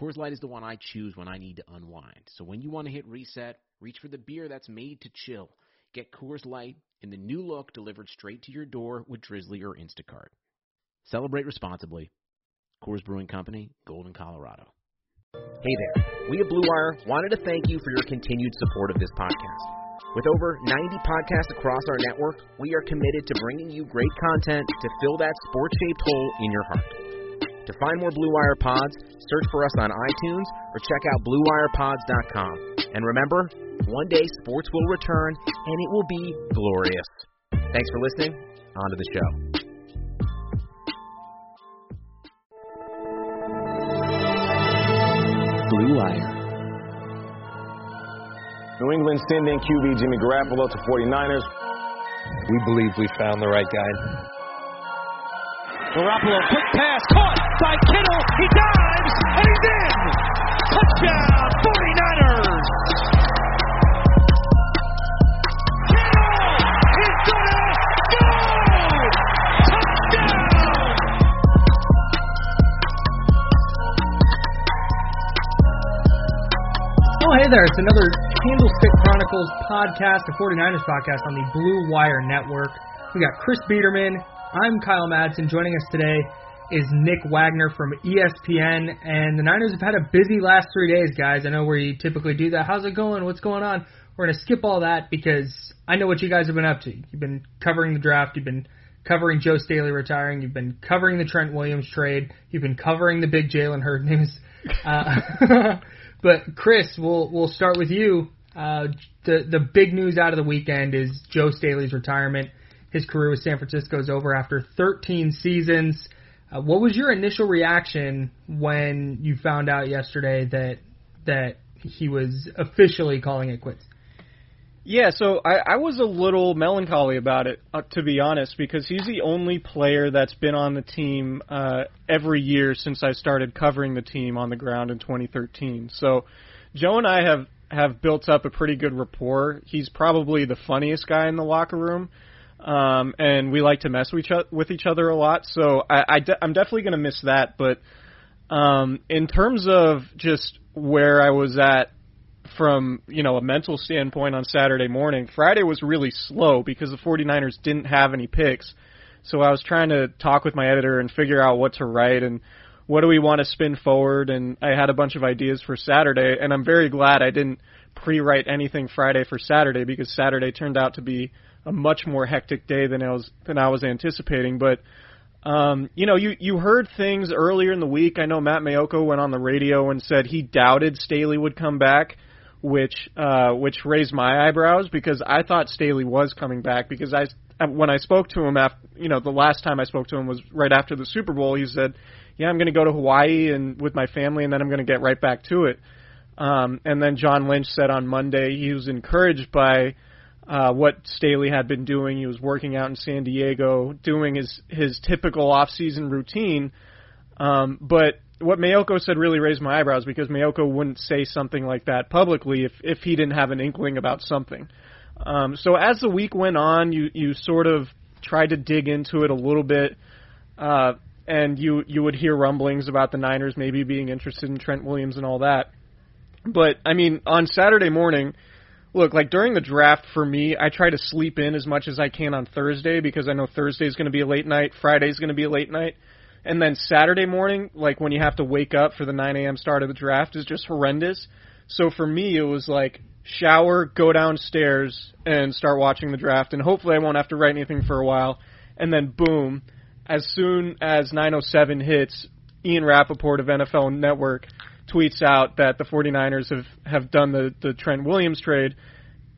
Coors Light is the one I choose when I need to unwind. So when you want to hit reset, reach for the beer that's made to chill. Get Coors Light in the new look delivered straight to your door with Drizly or Instacart. Celebrate responsibly. Coors Brewing Company, Golden, Colorado. Hey there. We at Blue Wire wanted to thank you for your continued support of this podcast. With over 90 podcasts across our network, we are committed to bringing you great content to fill that sports shaped hole in your heart. To find more Blue Wire pods, search for us on iTunes or check out BlueWirePods.com. And remember, one day sports will return and it will be glorious. Thanks for listening. On to the show. Blue Wire. New England sending QB Jimmy Garoppolo to 49ers. We believe we found the right guy. Garoppolo, quick pass, caught by Kittle. He dives, and he's in. Touchdown, 49ers. Kittle. Touchdown. Oh, hey there. It's another Candlestick Chronicles podcast, the 49ers podcast on the Blue Wire Network. We got Chris Biederman. I'm Kyle Madsen. Joining us today is Nick Wagoner from ESPN. And the Niners have had a busy last three days, guys. I know where you typically do that. How's it going? What's going on? We're going to skip all that because I know what you guys have been up to. You've been covering the draft. You've been covering Joe Staley retiring. You've been covering the Trent Williams trade. You've been covering the big Jalen Hurd news. Uh, but Chris, we'll we'll start with you. Uh, the the big news out of the weekend is Joe Staley's retirement. His career with San Francisco is over after 13 seasons. Uh, what was your initial reaction when you found out yesterday that that he was officially calling it quits? Yeah, so I, I was a little melancholy about it, uh, to be honest, because he's the only player that's been on the team uh, every year since I started covering the team on the ground in 2013. So Joe and I have have built up a pretty good rapport. He's probably the funniest guy in the locker room, um, and we like to mess with each, o- with each other a lot. So I, I de- I'm definitely going to miss that. But um, in terms of just where I was at from you know a mental standpoint on Saturday morning. Friday was really slow because the 49ers didn't have any picks. So I was trying to talk with my editor and figure out what to write and what do we want to spin forward and I had a bunch of ideas for Saturday and I'm very glad I didn't pre-write anything Friday for Saturday because Saturday turned out to be a much more hectic day than I was than I was anticipating but um, you know, you you heard things earlier in the week. I know Matt Maiocco went on the radio and said he doubted Staley would come back which uh, which raised my eyebrows because I thought Staley was coming back because I when I spoke to him after you know the last time I spoke to him was right after the Super Bowl. He said, "Yeah, I'm going to go to Hawaii and with my family, and then I'm going to get right back to it." Um, and then John Lynch said on Monday he was encouraged by uh, what Staley had been doing. He was working out in San Diego, doing his his typical off-season routine. Um, but what Maiocco said really raised my eyebrows because Maiocco wouldn't say something like that publicly if if he didn't have an inkling about something. Um, so as the week went on, you you sort of tried to dig into it a little bit, uh, and you you would hear rumblings about the Niners maybe being interested in Trent Williams and all that. But I mean, on Saturday morning, look like during the draft for me, I try to sleep in as much as I can on Thursday because I know Thursday is going to be a late night, Friday is going to be a late night, and then Saturday morning, like when you have to wake up for the 9 a.m. start of the draft, is just horrendous. So for me, it was like shower, go downstairs, and start watching the draft, and hopefully I won't have to write anything for a while, and then boom, as soon as 907 hits, Ian Rapoport of NFL Network tweets out that the 49ers have have done the the Trent Williams trade,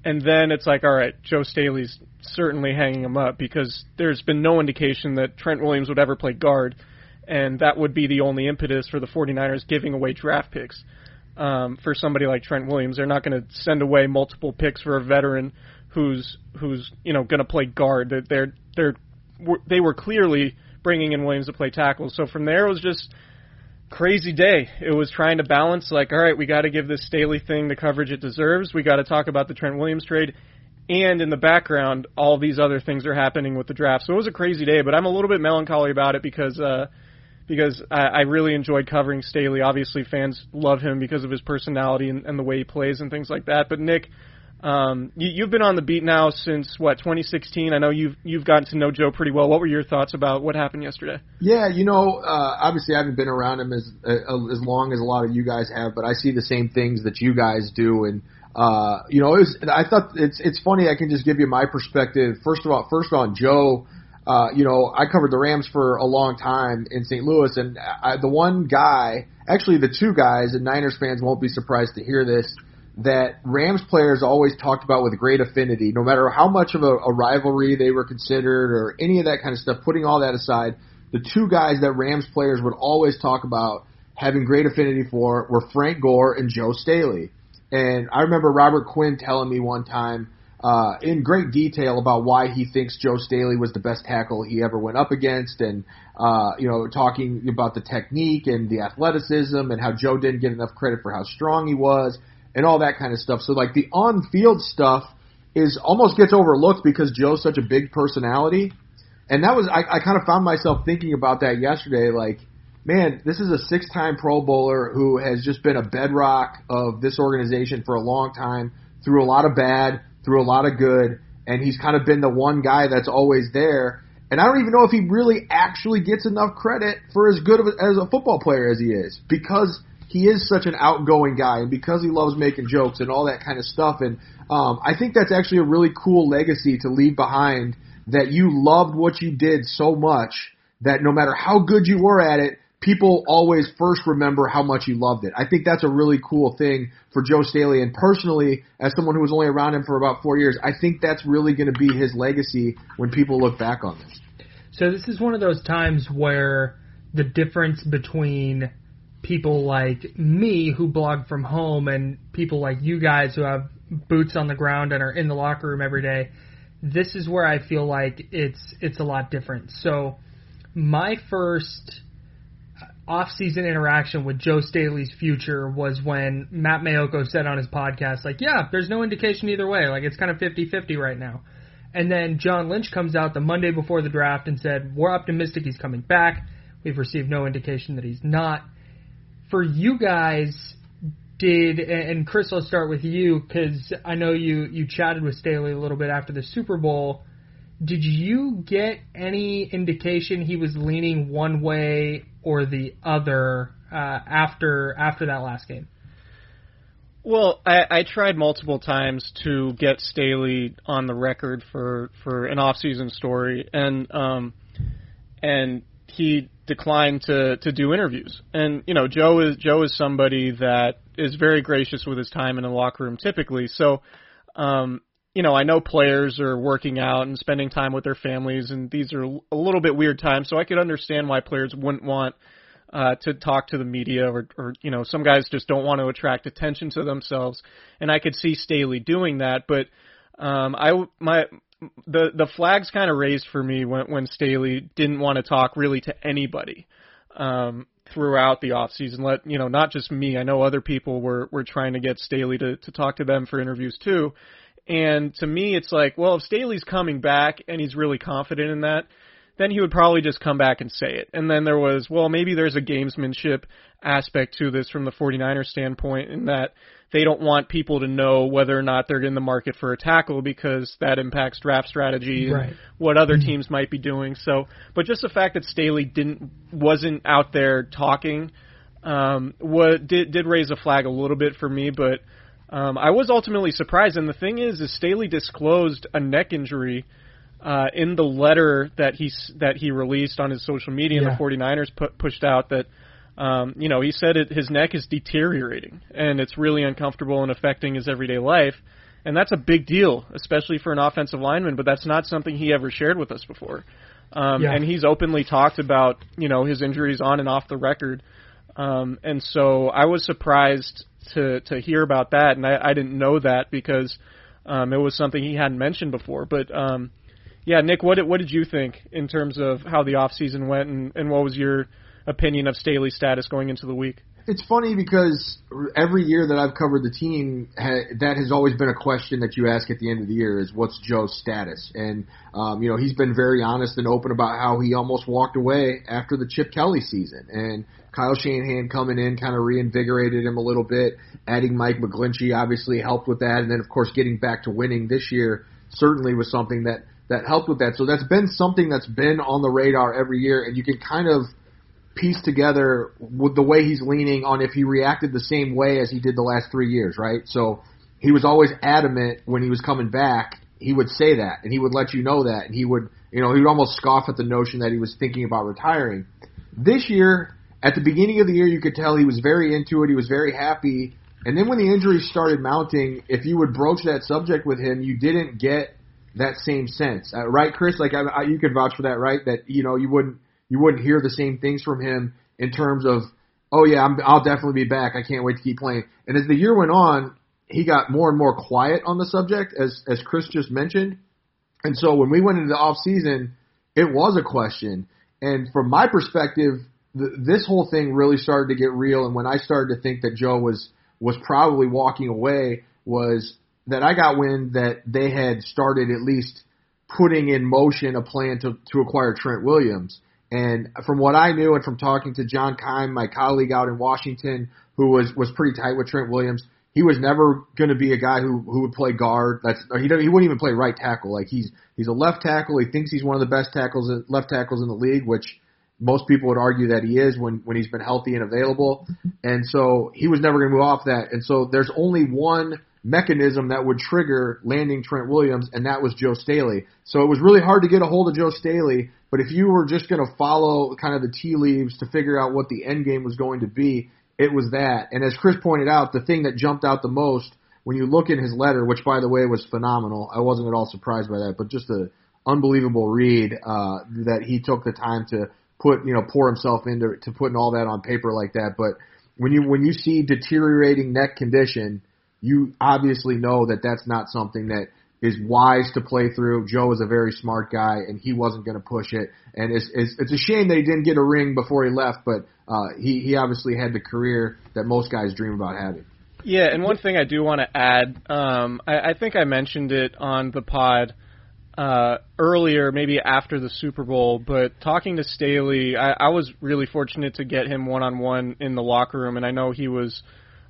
and then it's like, all right, Joe Staley's certainly hanging him up because there's been no indication that Trent Williams would ever play guard, and that would be the only impetus for the 49ers giving away draft picks. Um, for somebody like Trent Williams, they're not going to send away multiple picks for a veteran who's who's you know going to play guard. They're they're, they're they were clearly bringing in Williams to play tackle. So from there, it was just crazy day. It was trying to balance like, all right, we got to give this Staley thing the coverage it deserves. We got to talk about the Trent Williams trade, and in the background, all these other things are happening with the draft. So it was a crazy day, but I'm a little bit melancholy about it because uh, because I, I really enjoyed covering Staley. Obviously, fans love him because of his personality and, and the way he plays and things like that. But Nick, um, you, you've been on the beat now since what 2016. I know you've you've gotten to know Joe pretty well. What were your thoughts about what happened yesterday? Yeah, you know, uh, obviously I haven't been around him as uh, as long as a lot of you guys have, but I see the same things that you guys do, and uh, you know, it was. I thought it's it's funny. I can just give you my perspective. First of all, first on Joe. Uh, you know, I covered the Rams for a long time in St. Louis, and I, the one guy, actually the two guys, and Niners fans won't be surprised to hear this that Rams players always talked about with great affinity, no matter how much of a, a rivalry they were considered or any of that kind of stuff, putting all that aside, the two guys that Rams players would always talk about having great affinity for were Frank Gore and Joe Staley. And I remember Robert Quinn telling me one time, uh, in great detail about why he thinks Joe Staley was the best tackle he ever went up against, and uh, you know, talking about the technique and the athleticism and how Joe didn't get enough credit for how strong he was and all that kind of stuff. So like the on field stuff is almost gets overlooked because Joe's such a big personality. And that was I, I kind of found myself thinking about that yesterday, like, man, this is a six time pro bowler who has just been a bedrock of this organization for a long time, through a lot of bad, through a lot of good, and he's kind of been the one guy that's always there. And I don't even know if he really actually gets enough credit for as good of a, as a football player as he is because he is such an outgoing guy, and because he loves making jokes and all that kind of stuff. And um, I think that's actually a really cool legacy to leave behind. That you loved what you did so much that no matter how good you were at it, people always first remember how much you loved it. I think that's a really cool thing for Joe Staley. And personally, as someone who was only around him for about four years, I think that's really going to be his legacy when people look back on this. So this is one of those times where the difference between people like me who blog from home and people like you guys who have boots on the ground and are in the locker room every day, this is where I feel like it's it's a lot different. So my first off-season interaction with Joe Staley's future was when Matt Maiocco said on his podcast, like, yeah, there's no indication either way. Like, it's kind of 50-50 right now. And then John Lynch comes out the Monday before the draft and said, we're optimistic he's coming back. We've received no indication that he's not for you guys, did and Chris, I'll start with you because I know you you chatted with Staley a little bit after the Super Bowl. Did you get any indication he was leaning one way or the other uh, after after that last game? Well, I, I tried multiple times to get Staley on the record for for an off-season story, and um, and he declined to to do interviews. And you know, Joe is Joe is somebody that is very gracious with his time in the locker room typically. So, um, you know, I know players are working out and spending time with their families, and these are a little bit weird times. So I could understand why players wouldn't want uh, to talk to the media, or, or you know, some guys just don't want to attract attention to themselves. And I could see Staley doing that, but Um, I my the the flags kind of raised for me when when Staley didn't want to talk really to anybody um, throughout the off season. Let you know, not just me. I know other people were were trying to get Staley to to talk to them for interviews too. And to me, it's like, well, if Staley's coming back and he's really confident in that, then he would probably just come back and say it. And then there was, well, maybe there's a gamesmanship aspect to this from the 49ers standpoint in that they don't want people to know whether or not they're in the market for a tackle because that impacts draft strategy and Right. what other teams might be doing. So, but just the fact that Staley didn't wasn't out there talking um, what did did raise a flag a little bit for me, but um, I was ultimately surprised. And the thing is, is Staley disclosed a neck injury uh, in the letter that he that he released on his social media, Yeah. and the 49ers put, pushed out that. Um, you know, he said it, his neck is deteriorating and it's really uncomfortable and affecting his everyday life. And that's a big deal, especially for an offensive lineman, but that's not something he ever shared with us before. Um, Yeah. And he's openly talked about, you know, his injuries on and off the record. Um, and so I was surprised to, to hear about that. And I, I didn't know that because um, it was something he hadn't mentioned before. But um, yeah, Nick, what did, what did you think in terms of how the off season went and, and what was your opinion of Staley's status going into the week? It's funny because every year that I've covered the team, ha- that has always been a question that you ask at the end of the year: is what's Joe's status? And um, you know, he's been very honest and open about how he almost walked away after the Chip Kelly season, and Kyle Shanahan coming in kind of reinvigorated him a little bit. Adding Mike McGlinchey obviously helped with that, and then of course getting back to winning this year certainly was something that that helped with that. So that's been something that's been on the radar every year, and you can kind of piece together with the way he's leaning on if he reacted the same way as he did the last three years, right? So he was always adamant when he was coming back. He would say that, and he would let you know that, and he would, you know, he would almost scoff at the notion that he was thinking about retiring. This year, at the beginning of the year, you could tell he was very into it. He was very happy. And then when the injuries started mounting, if you would broach that subject with him, you didn't get that same sense, uh, right, Chris? Like I, I, you could vouch for that, right? That you know you wouldn't you wouldn't hear the same things from him in terms of, oh yeah, I'm, I'll definitely be back. I can't wait to keep playing. And as the year went on, he got more and more quiet on the subject, as as Chris just mentioned. And so when we went into the off season, it was a question. And from my perspective, th- this whole thing really started to get real. And when I started to think that Joe was was probably walking away, was that I got wind that they had started at least putting in motion a plan to to acquire Trent Williams. And from what I knew, and from talking to John Keim, my colleague out in Washington, who was was pretty tight with Trent Williams, he was never going to be a guy who who would play guard. That's he he wouldn't even play right tackle. Like he's he's a left tackle. He thinks he's one of the best tackles left tackles in the league, which most people would argue that he is when when he's been healthy and available. And so he was never going to move off that. And so there's only one mechanism that would trigger landing Trent Williams, and that was Joe Staley. So it was really hard to get a hold of Joe Staley. But if you were just going to follow kind of the tea leaves to figure out what the end game was going to be, it was that. And as Chris pointed out, the thing that jumped out the most when you look in his letter, which by the way was phenomenal, I wasn't at all surprised by that, but just an unbelievable read uh, that he took the time to put, you know, pour himself into to putting all that on paper like that. But when you when you see deteriorating neck condition, you obviously know that that's not something that is wise to play through. Joe is a very smart guy, and he wasn't going to push it. And it's, it's it's a shame that he didn't get a ring before he left, but uh, he he obviously had the career that most guys dream about having. Yeah, and one thing I do want to add, um, I, I think I mentioned it on the pod uh, earlier, maybe after the Super Bowl, but talking to Staley, I, I was really fortunate to get him one on one in the locker room, and I know he was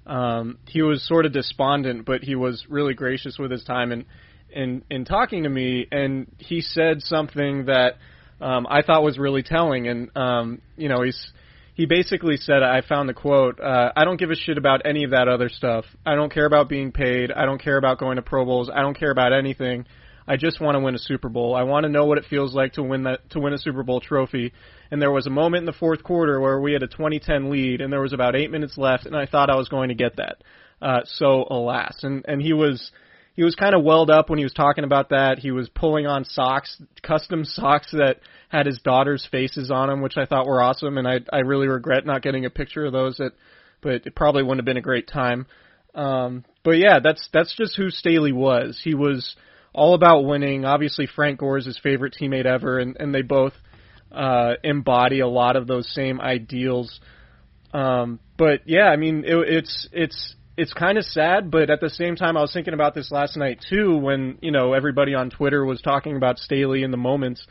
um, he was sort of despondent, but he was really gracious with his time and in in talking to me, and he said something that um, I thought was really telling, and um, you know he's he basically said, I found the quote, uh, I don't give a shit about any of that other stuff. I don't care about being paid. I don't care about going to Pro Bowls. I don't care about anything. I just want to win a Super Bowl. I want to know what it feels like to win that to win a Super Bowl trophy. And there was a moment in the fourth quarter where we had a 2010 lead, and there was about eight minutes left, and I thought I was going to get that. Uh, so alas, and and he was he was kind of welled up when he was talking about that. He was pulling on socks, custom socks that had his daughter's faces on them, which I thought were awesome, and I I really regret not getting a picture of those. That, but it probably wouldn't have been a great time. Um, but yeah, that's that's just who Staley was. He was all about winning. Obviously, Frank Gore is his favorite teammate ever, and, and they both uh, embody a lot of those same ideals. Um, but yeah, I mean, it, it's it's it's kind of sad, but at the same time, I was thinking about this last night too, when you know everybody on Twitter was talking about Staley in the moments.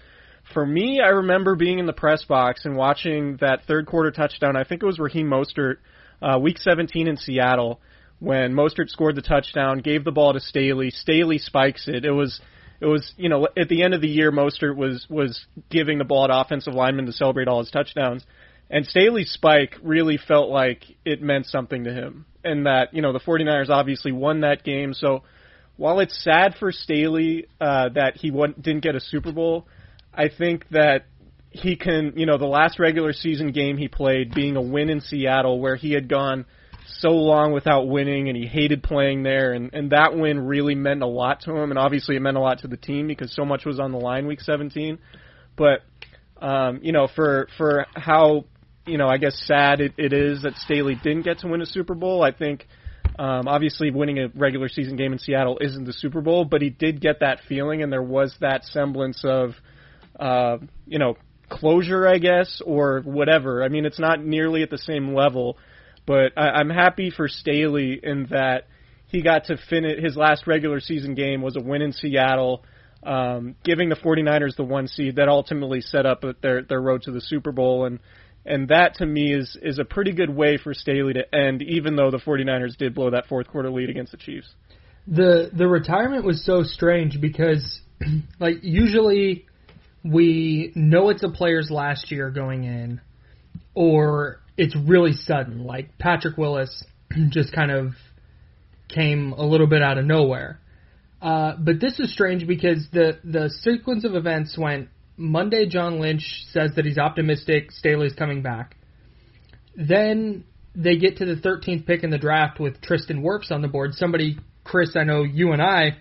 For me, I remember being in the press box and watching that third quarter touchdown. I think it was Raheem Mostert, uh, Week 17 in Seattle, when Mostert scored the touchdown, gave the ball to Staley. Staley spikes it. It was it was you know at the end of the year, Mostert was was giving the ball to offensive linemen to celebrate all his touchdowns. And Staley's spike really felt like it meant something to him. And that, you know, the 49ers obviously won that game. So while it's sad for Staley uh, that he won- didn't get a Super Bowl, I think that he can, you know, the last regular season game he played being a win in Seattle where he had gone so long without winning and he hated playing there and, and that win really meant a lot to him and obviously it meant a lot to the team because so much was on the line week 17 but um, you know for for how you know, I guess sad it, it is that Staley didn't get to win a Super Bowl. I think um, obviously winning a regular season game in Seattle isn't the Super Bowl, but he did get that feeling, and there was that semblance of, uh, you know, closure, I guess, or whatever. I mean, it's not nearly at the same level, but I, I'm happy for Staley in that he got to finish his last regular season game was a win in Seattle. Um, giving the 49ers the one seed that ultimately set up their their road to the Super Bowl and and that to me is is a pretty good way for Staley to end, even though the 49ers did blow that fourth quarter lead against the Chiefs. The the retirement was so strange because like usually we know it's a player's last year going in or it's really sudden like Patrick Willis just kind of came a little bit out of nowhere. Uh, but this is strange because the the sequence of events went Monday, John Lynch says that he's optimistic Staley's coming back. Then they get to the 13th pick in the draft with Tristan Wirfs on the board. Somebody, Chris, I know you and I,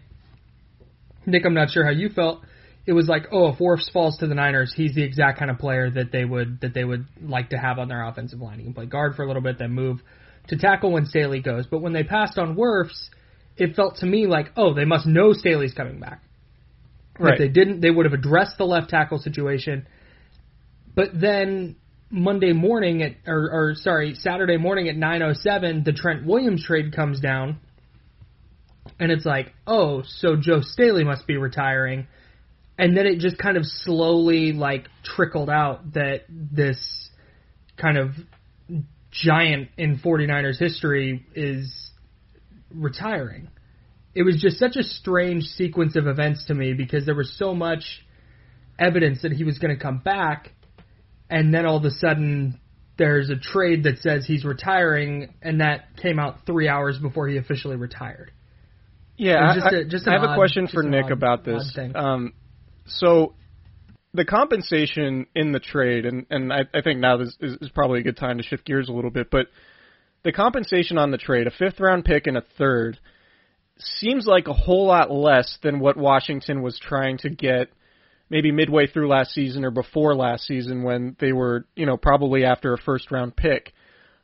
Nick, I'm not sure how you felt. It was like, oh, if Wirfs falls to the Niners, he's the exact kind of player that they would that they would like to have on their offensive line. He can play guard for a little bit, then move to tackle when Staley goes. But when they passed on Wirfs, it felt to me like, oh, they must know Staley's coming back. Right. If they didn't, they would have addressed the left tackle situation. But then Monday morning at, or, or sorry, Saturday morning at 9:07, the Trent Williams trade comes down, and it's like, oh, so Joe Staley must be retiring, and then it just kind of slowly like trickled out that this kind of giant in 49ers history is retiring it was just such a strange sequence of events to me because there was so much evidence that he was going to come back, and then all of a sudden there's a trade that says he's retiring, and that came out three hours before he officially retired. Yeah, just a, just I have odd, a question for Nick odd, about this. Um, so the compensation in the trade, and, and I, I think now this is, is probably a good time to shift gears a little bit, but the compensation on the trade, a fifth round pick and a third – seems like a whole lot less than what Washington was trying to get maybe midway through last season or before last season when they were, you know, probably after a first round pick.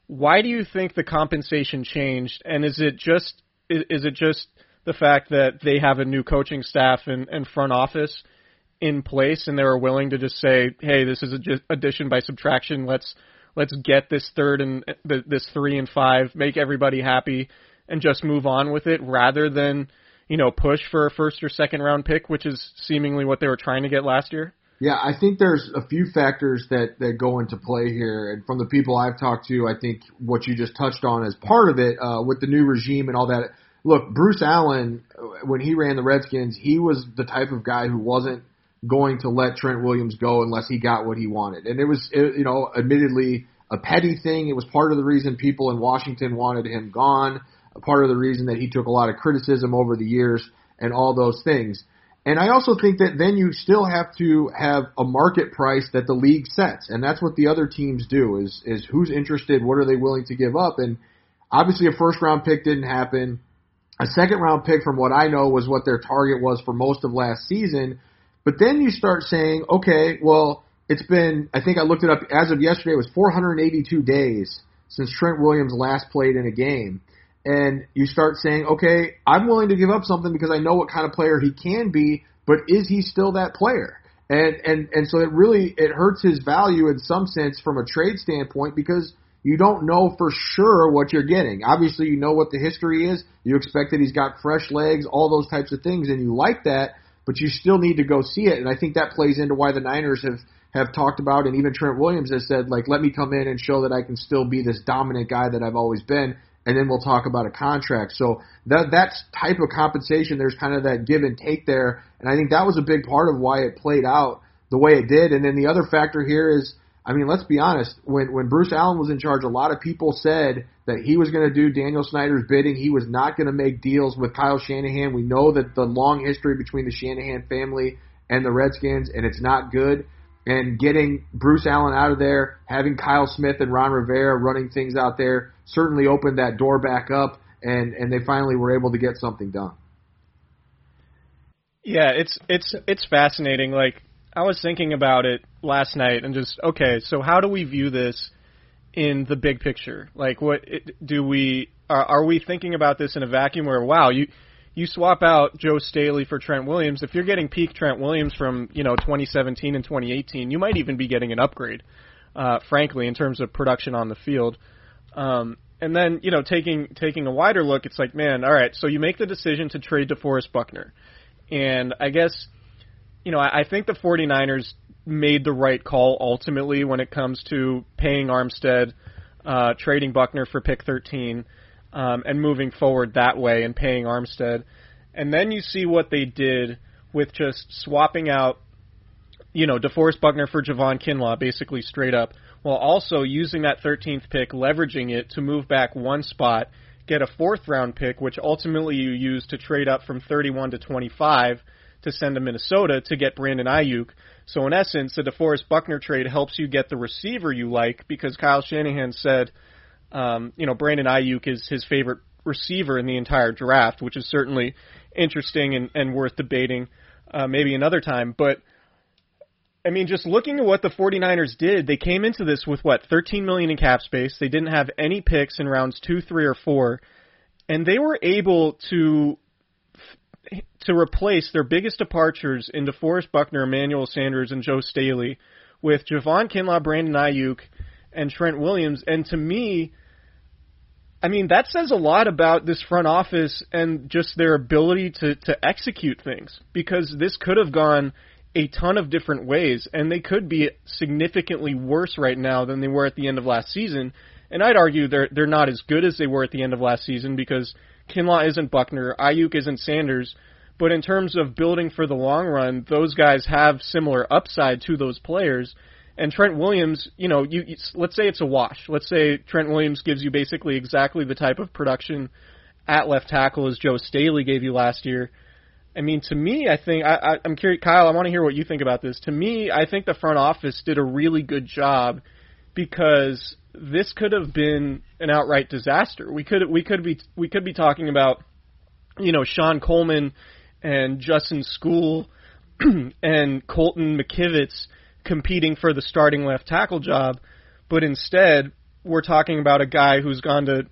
Why do you think the compensation changed and is it just is it just the fact that they have a new coaching staff and, and front office in place and they were willing to just say, "Hey, this is a addition by subtraction. Let's let's get this third and uh, this 3 and 5, make everybody happy." And just move on with it rather than, you know, push for a first or second round pick, which is seemingly what they were trying to get last year? Yeah, I think there's a few factors that that go into play here, and from the people I've talked to, I think what you just touched on as part of it uh, with the new regime and all that. Look, Bruce Allen, when he ran the Redskins, he was the type of guy who wasn't going to let Trent Williams go unless he got what he wanted, and it was, you know, admittedly a petty thing. It was part of the reason people in Washington wanted him gone part of the reason that he took a lot of criticism over the years and all those things. And I also think that then you still have to have a market price that the league sets, and that's what the other teams do. Is is who's interested? What are they willing to give up? And obviously, a first round pick didn't happen. A second round pick, from what I know, was what their target was for most of last season. But then you start saying, okay, well, it's been. I think I looked it up as of yesterday. It was 482 days since Trent Williams last played in a game. And you start saying, okay, I'm willing to give up something because I know what kind of player he can be, but is he still that player? And and and so it really it hurts his value in some sense from a trade standpoint because you don't know for sure what you're getting. Obviously, you know what the history is. You expect that he's got fresh legs, all those types of things, and you like that, but you still need to go see it. And I think that plays into why the Niners have have talked about, and even Trent Williams has said, like, let me come in and show that I can still be this dominant guy that I've always been, and then we'll talk about a contract. So that that type of compensation, there's kind of that give and take there, and I think that was a big part of why it played out the way it did. And then the other factor here is I mean, let's be honest. When when Bruce Allen was in charge, a lot of people said that he was going to do Daniel Snyder's bidding. He was not going to make deals with Kyle Shanahan. We know that the long history between the Shanahan family and the Redskins, and it's not good. And getting Bruce Allen out of there, having Kyle Smith and Ron Rivera running things out there, certainly opened that door back up, and and they finally were able to get something done. Yeah, it's it's it's fascinating. Like I was thinking about it last night and just okay, so how do we view this in the big picture? Like, what do we are, are we thinking about this in a vacuum where wow, you you swap out Joe Staley for Trent Williams, if you're getting peak Trent Williams from you know 2017 and 2018, you might even be getting an upgrade, uh, frankly, in terms of production on the field. Um, and then you know taking taking a wider look, it's like man, all right, so you make the decision to trade DeForest Buckner, and I guess you know, I, I think the 49ers made the right call ultimately when it comes to paying Armstead, uh, trading Buckner for pick 13, um, and moving forward that way and paying Armstead. And then you see what they did with just swapping out, you know, DeForest Buckner for Javon Kinlaw, basically straight up, while also using that 13th pick, leveraging it to move back one spot, get a fourth round pick, which ultimately you use to trade up from 31 to 25 to send to Minnesota to get Brandon Aiyuk. So in essence, the DeForest Buckner trade helps you get the receiver you like because Kyle Shanahan said, um, you know, Brandon Aiyuk is his favorite receiver in the entire draft, which is certainly interesting and, and worth debating uh, maybe another time. But I mean, just looking at what the 49ers did, they came into this with what 13 million in cap space. They didn't have any picks in rounds two, three, or four, and they were able to to replace their biggest departures in DeForest Buckner, Emmanuel Sanders, and Joe Staley with Javon Kinlaw, Brandon Aiyuk, and Trent Williams. And to me, I mean, that says a lot about this front office and just their ability to, to execute things because this could have gone a ton of different ways and they could be significantly worse right now than they were at the end of last season. And I'd argue they're they're not as good as they were at the end of last season because Kinlaw isn't Buckner, Aiyuk isn't Sanders, but in terms of building for the long run, those guys have similar upside to those players. And Trent Williams, you know, you, you let's say it's a wash. Let's say Trent Williams gives you basically exactly the type of production at left tackle as Joe Staley gave you last year. I mean, to me, I think I, I, I'm curious, Kyle. I want to hear what you think about this. To me, I think the front office did a really good job because this could have been an outright disaster. We could we could be we could be talking about you know Shon Coleman and Justin Skule and Colton McKivitz competing for the starting left tackle job, but instead we're talking about a guy who's gone to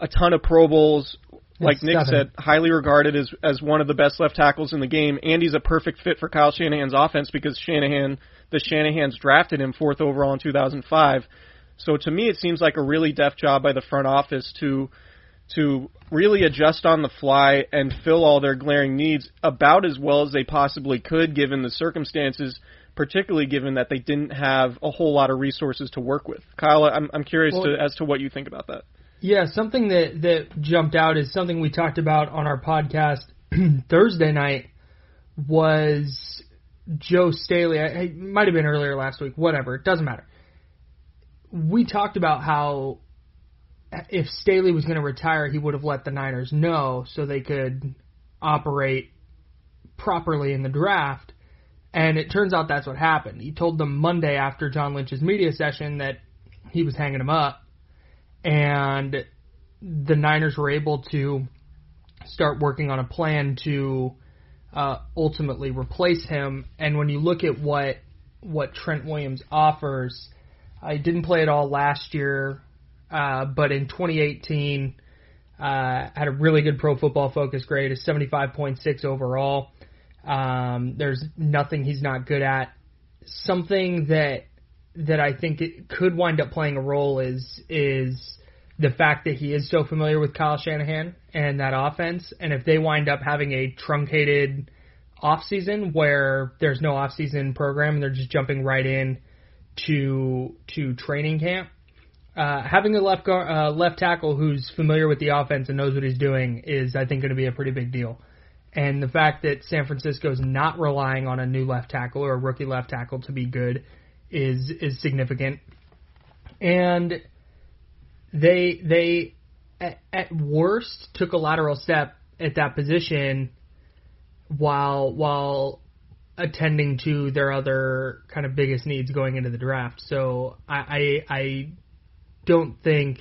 a ton of Pro Bowls, like Nick said, highly regarded as as one of the best left tackles in the game, and he's a perfect fit for Kyle Shanahan's offense because Shanahan the Shanahan's drafted him fourth overall in 2005. So to me, it seems like a really deft job by the front office to to really adjust on the fly and fill all their glaring needs about as well as they possibly could, given the circumstances. Particularly given that they didn't have a whole lot of resources to work with. Kyle, I'm I'm curious well, to, as to what you think about that. Yeah, something that that jumped out is something we talked about on our podcast Thursday night was Joe Staley. It might have been earlier last week. Whatever, it doesn't matter we talked about how if Staley was going to retire, he would have let the Niners know so they could operate properly in the draft. And it turns out that's what happened. He told them Monday after John Lynch's media session that he was hanging him up. And the Niners were able to start working on a plan to uh, ultimately replace him. And when you look at what what Trent Williams offers, I didn't play at all last year, uh, but in 2018, Uh, had a really good Pro Football Focus grade, a 75.6 overall. Um, there's nothing he's not good at. Something that that I think it could wind up playing a role is is the fact that he is so familiar with Kyle Shanahan and that offense. And if they wind up having a truncated off season where there's no off season program and they're just jumping right in to to training camp, uh, having a left guard, uh, left tackle who's familiar with the offense and knows what he's doing is, I think, going to be a pretty big deal. And the fact that San Francisco is not relying on a new left tackle or a rookie left tackle to be good is is significant. And they they at, at worst took a lateral step at that position while while attending to their other kind of biggest needs going into the draft. So I I, I don't think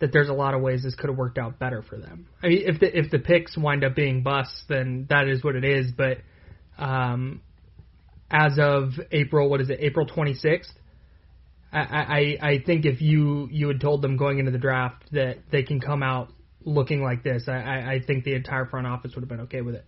that there's a lot of ways this could have worked out better for them. I mean, if the if the picks wind up being busts, then that is what it is. But um, as of April, what is it? April 26th. I, I I think if you you had told them going into the draft that they can come out looking like this, I I think the entire front office would have been okay with it.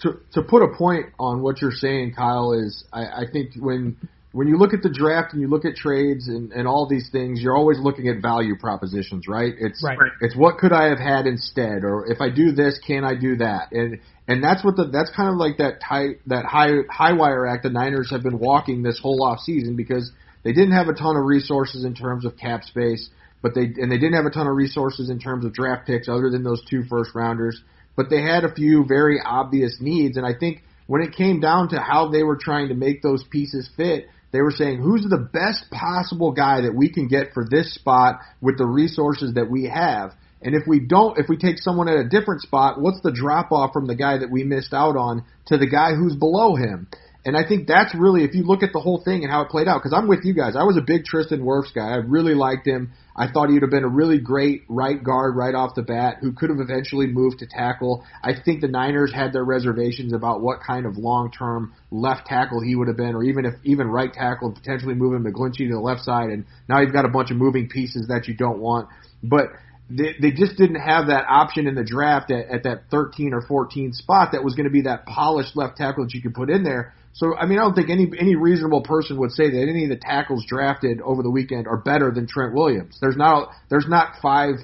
To to put a point on what you're saying, Kyle, is I, I think when when you look at the draft and you look at trades and, and all these things, you're always looking at value propositions, right? It's Right. it's what could I have had instead, or if I do this, can I do that? And and that's what the that's kind of like that tight that high high wire act the Niners have been walking this whole off season because they didn't have a ton of resources in terms of cap space, but they and they didn't have a ton of resources in terms of draft picks other than those two first rounders, but they had a few very obvious needs, and I think when it came down to how they were trying to make those pieces fit, they were saying who's the best possible guy that we can get for this spot with the resources that we have. And if we don't, if we take someone at a different spot, what's the drop off from the guy that we missed out on to the guy who's below him? And I think that's really, if you look at the whole thing and how it played out, because I'm with you guys. I was a big Tristan Wirfs guy. I really liked him. I thought he'd have been a really great right guard right off the bat who could have eventually moved to tackle. I think the Niners had their reservations about what kind of long term left tackle he would have been, or even if even right tackle, potentially moving McGlinchey to the left side. And now you've got a bunch of moving pieces that you don't want. But they, they just didn't have that option in the draft at, at that 13 or 14 spot that was going to be that polished left tackle that you could put in there. So I mean, I don't think any any reasonable person would say that any of the tackles drafted over the weekend are better than Trent Williams. There's not there's not five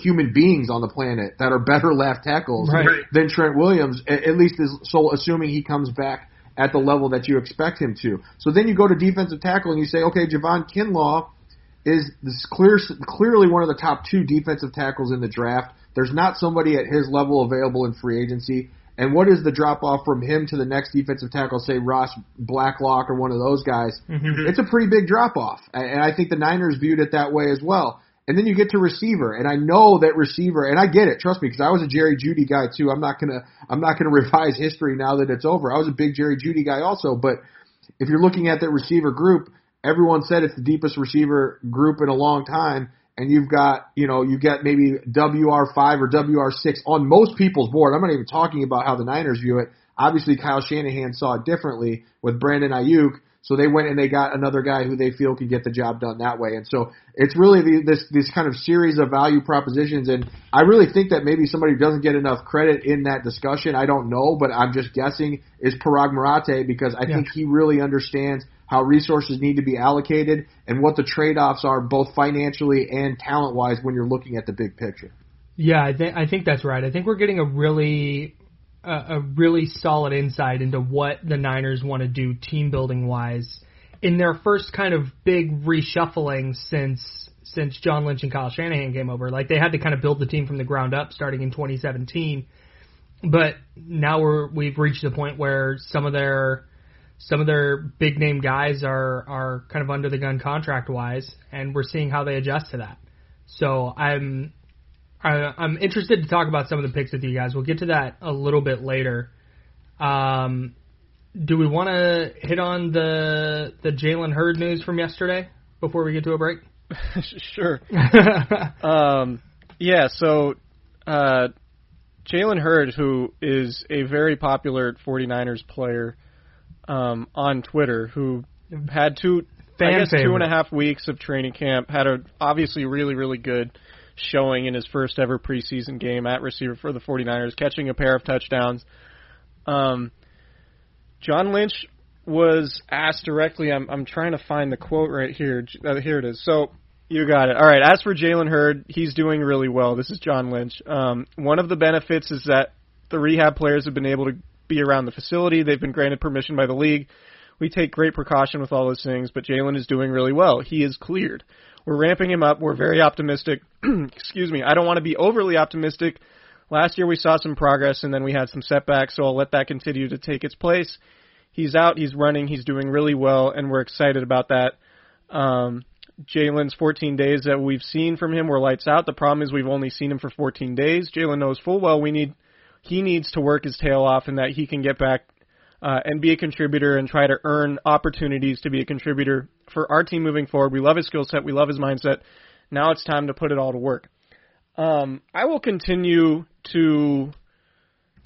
human beings on the planet that are better left tackles Right. than Trent Williams, a- at least is so assuming he comes back at the level that you expect him to. So then you go to defensive tackle and you say, okay, Javon Kinlaw is this clear, clearly one of the top two defensive tackles in the draft. There's not somebody at his level available in free agency. And what is the drop off from him to the next defensive tackle, say Ross Blacklock or one of those guys? Mm-hmm. It's a pretty big drop off. And I think the Niners viewed it that way as well. And then you get to receiver, and I know that receiver, and I get it. Trust me, because I was a Jerry Jeudy guy too. I'm not gonna, I'm not gonna revise history now that it's over. I was a big Jerry Jeudy guy also. But if you're looking at that receiver group, everyone said it's the deepest receiver group in a long time, and you've got, you know, you get maybe WR five or WR six on most people's board. I'm not even talking about how the Niners view it. Obviously, Kyle Shanahan saw it differently with Brandon Aiyuk. So they went and they got another guy who they feel can get the job done that way. And so it's really the, this this kind of series of value propositions. And I really think that maybe somebody who doesn't get enough credit in that discussion, I don't know, but I'm just guessing, is Paraag Marathe because I Yeah. think he really understands how resources need to be allocated and what the trade offs are both financially and talent wise when you're looking at the big picture. Yeah, I think I think that's right. I think we're getting a really a really solid insight into what the Niners want to do team building wise in their first kind of big reshuffling since since John Lynch and Kyle Shanahan came over. Like they had to kind of build the team from the ground up starting in 2017. But now we're we've reached the point where some of their some of their big name guys are are kind of under the gun contract wise, and we're seeing how they adjust to that. So I'm I, I'm interested to talk about some of the picks with you guys. We'll get to that a little bit later. Um, do we want to hit on the the Jalen Hurd news from yesterday before we get to a break? sure. Um, yeah, so uh, Jalen Hurd, who is a very popular 49ers player um, on Twitter, who had two, Fan I guess two and favorite. a half weeks of training camp, had a obviously really really good showing in his first ever preseason game at receiver for the 49ers, catching a pair of touchdowns. Um, John Lynch was asked directly. I'm I'm trying to find the quote right here. Uh, here it is. So you got it. All right. As for Jalen Hurd, he's doing really well. This is John Lynch. Um, one of the benefits is that the rehab players have been able to be around the facility. They've been granted permission by the league. We take great precaution with all those things, but Jalen is doing really well. He is cleared. We're ramping him up. We're very optimistic. Excuse me. I don't want to be overly optimistic. Last year we saw some progress and then we had some setbacks, so I'll let that continue to take its place. He's out, he's running, he's doing really well, and we're excited about that. Um, Jalen's 14 days that we've seen from him were lights out. The problem is we've only seen him for 14 days. Jalen knows full well we need he needs to work his tail off and that he can get back uh, and be a contributor and try to earn opportunities to be a contributor for our team moving forward. We love his skill set. We love his mindset. Now it's time to put it all to work. Um, I will continue to.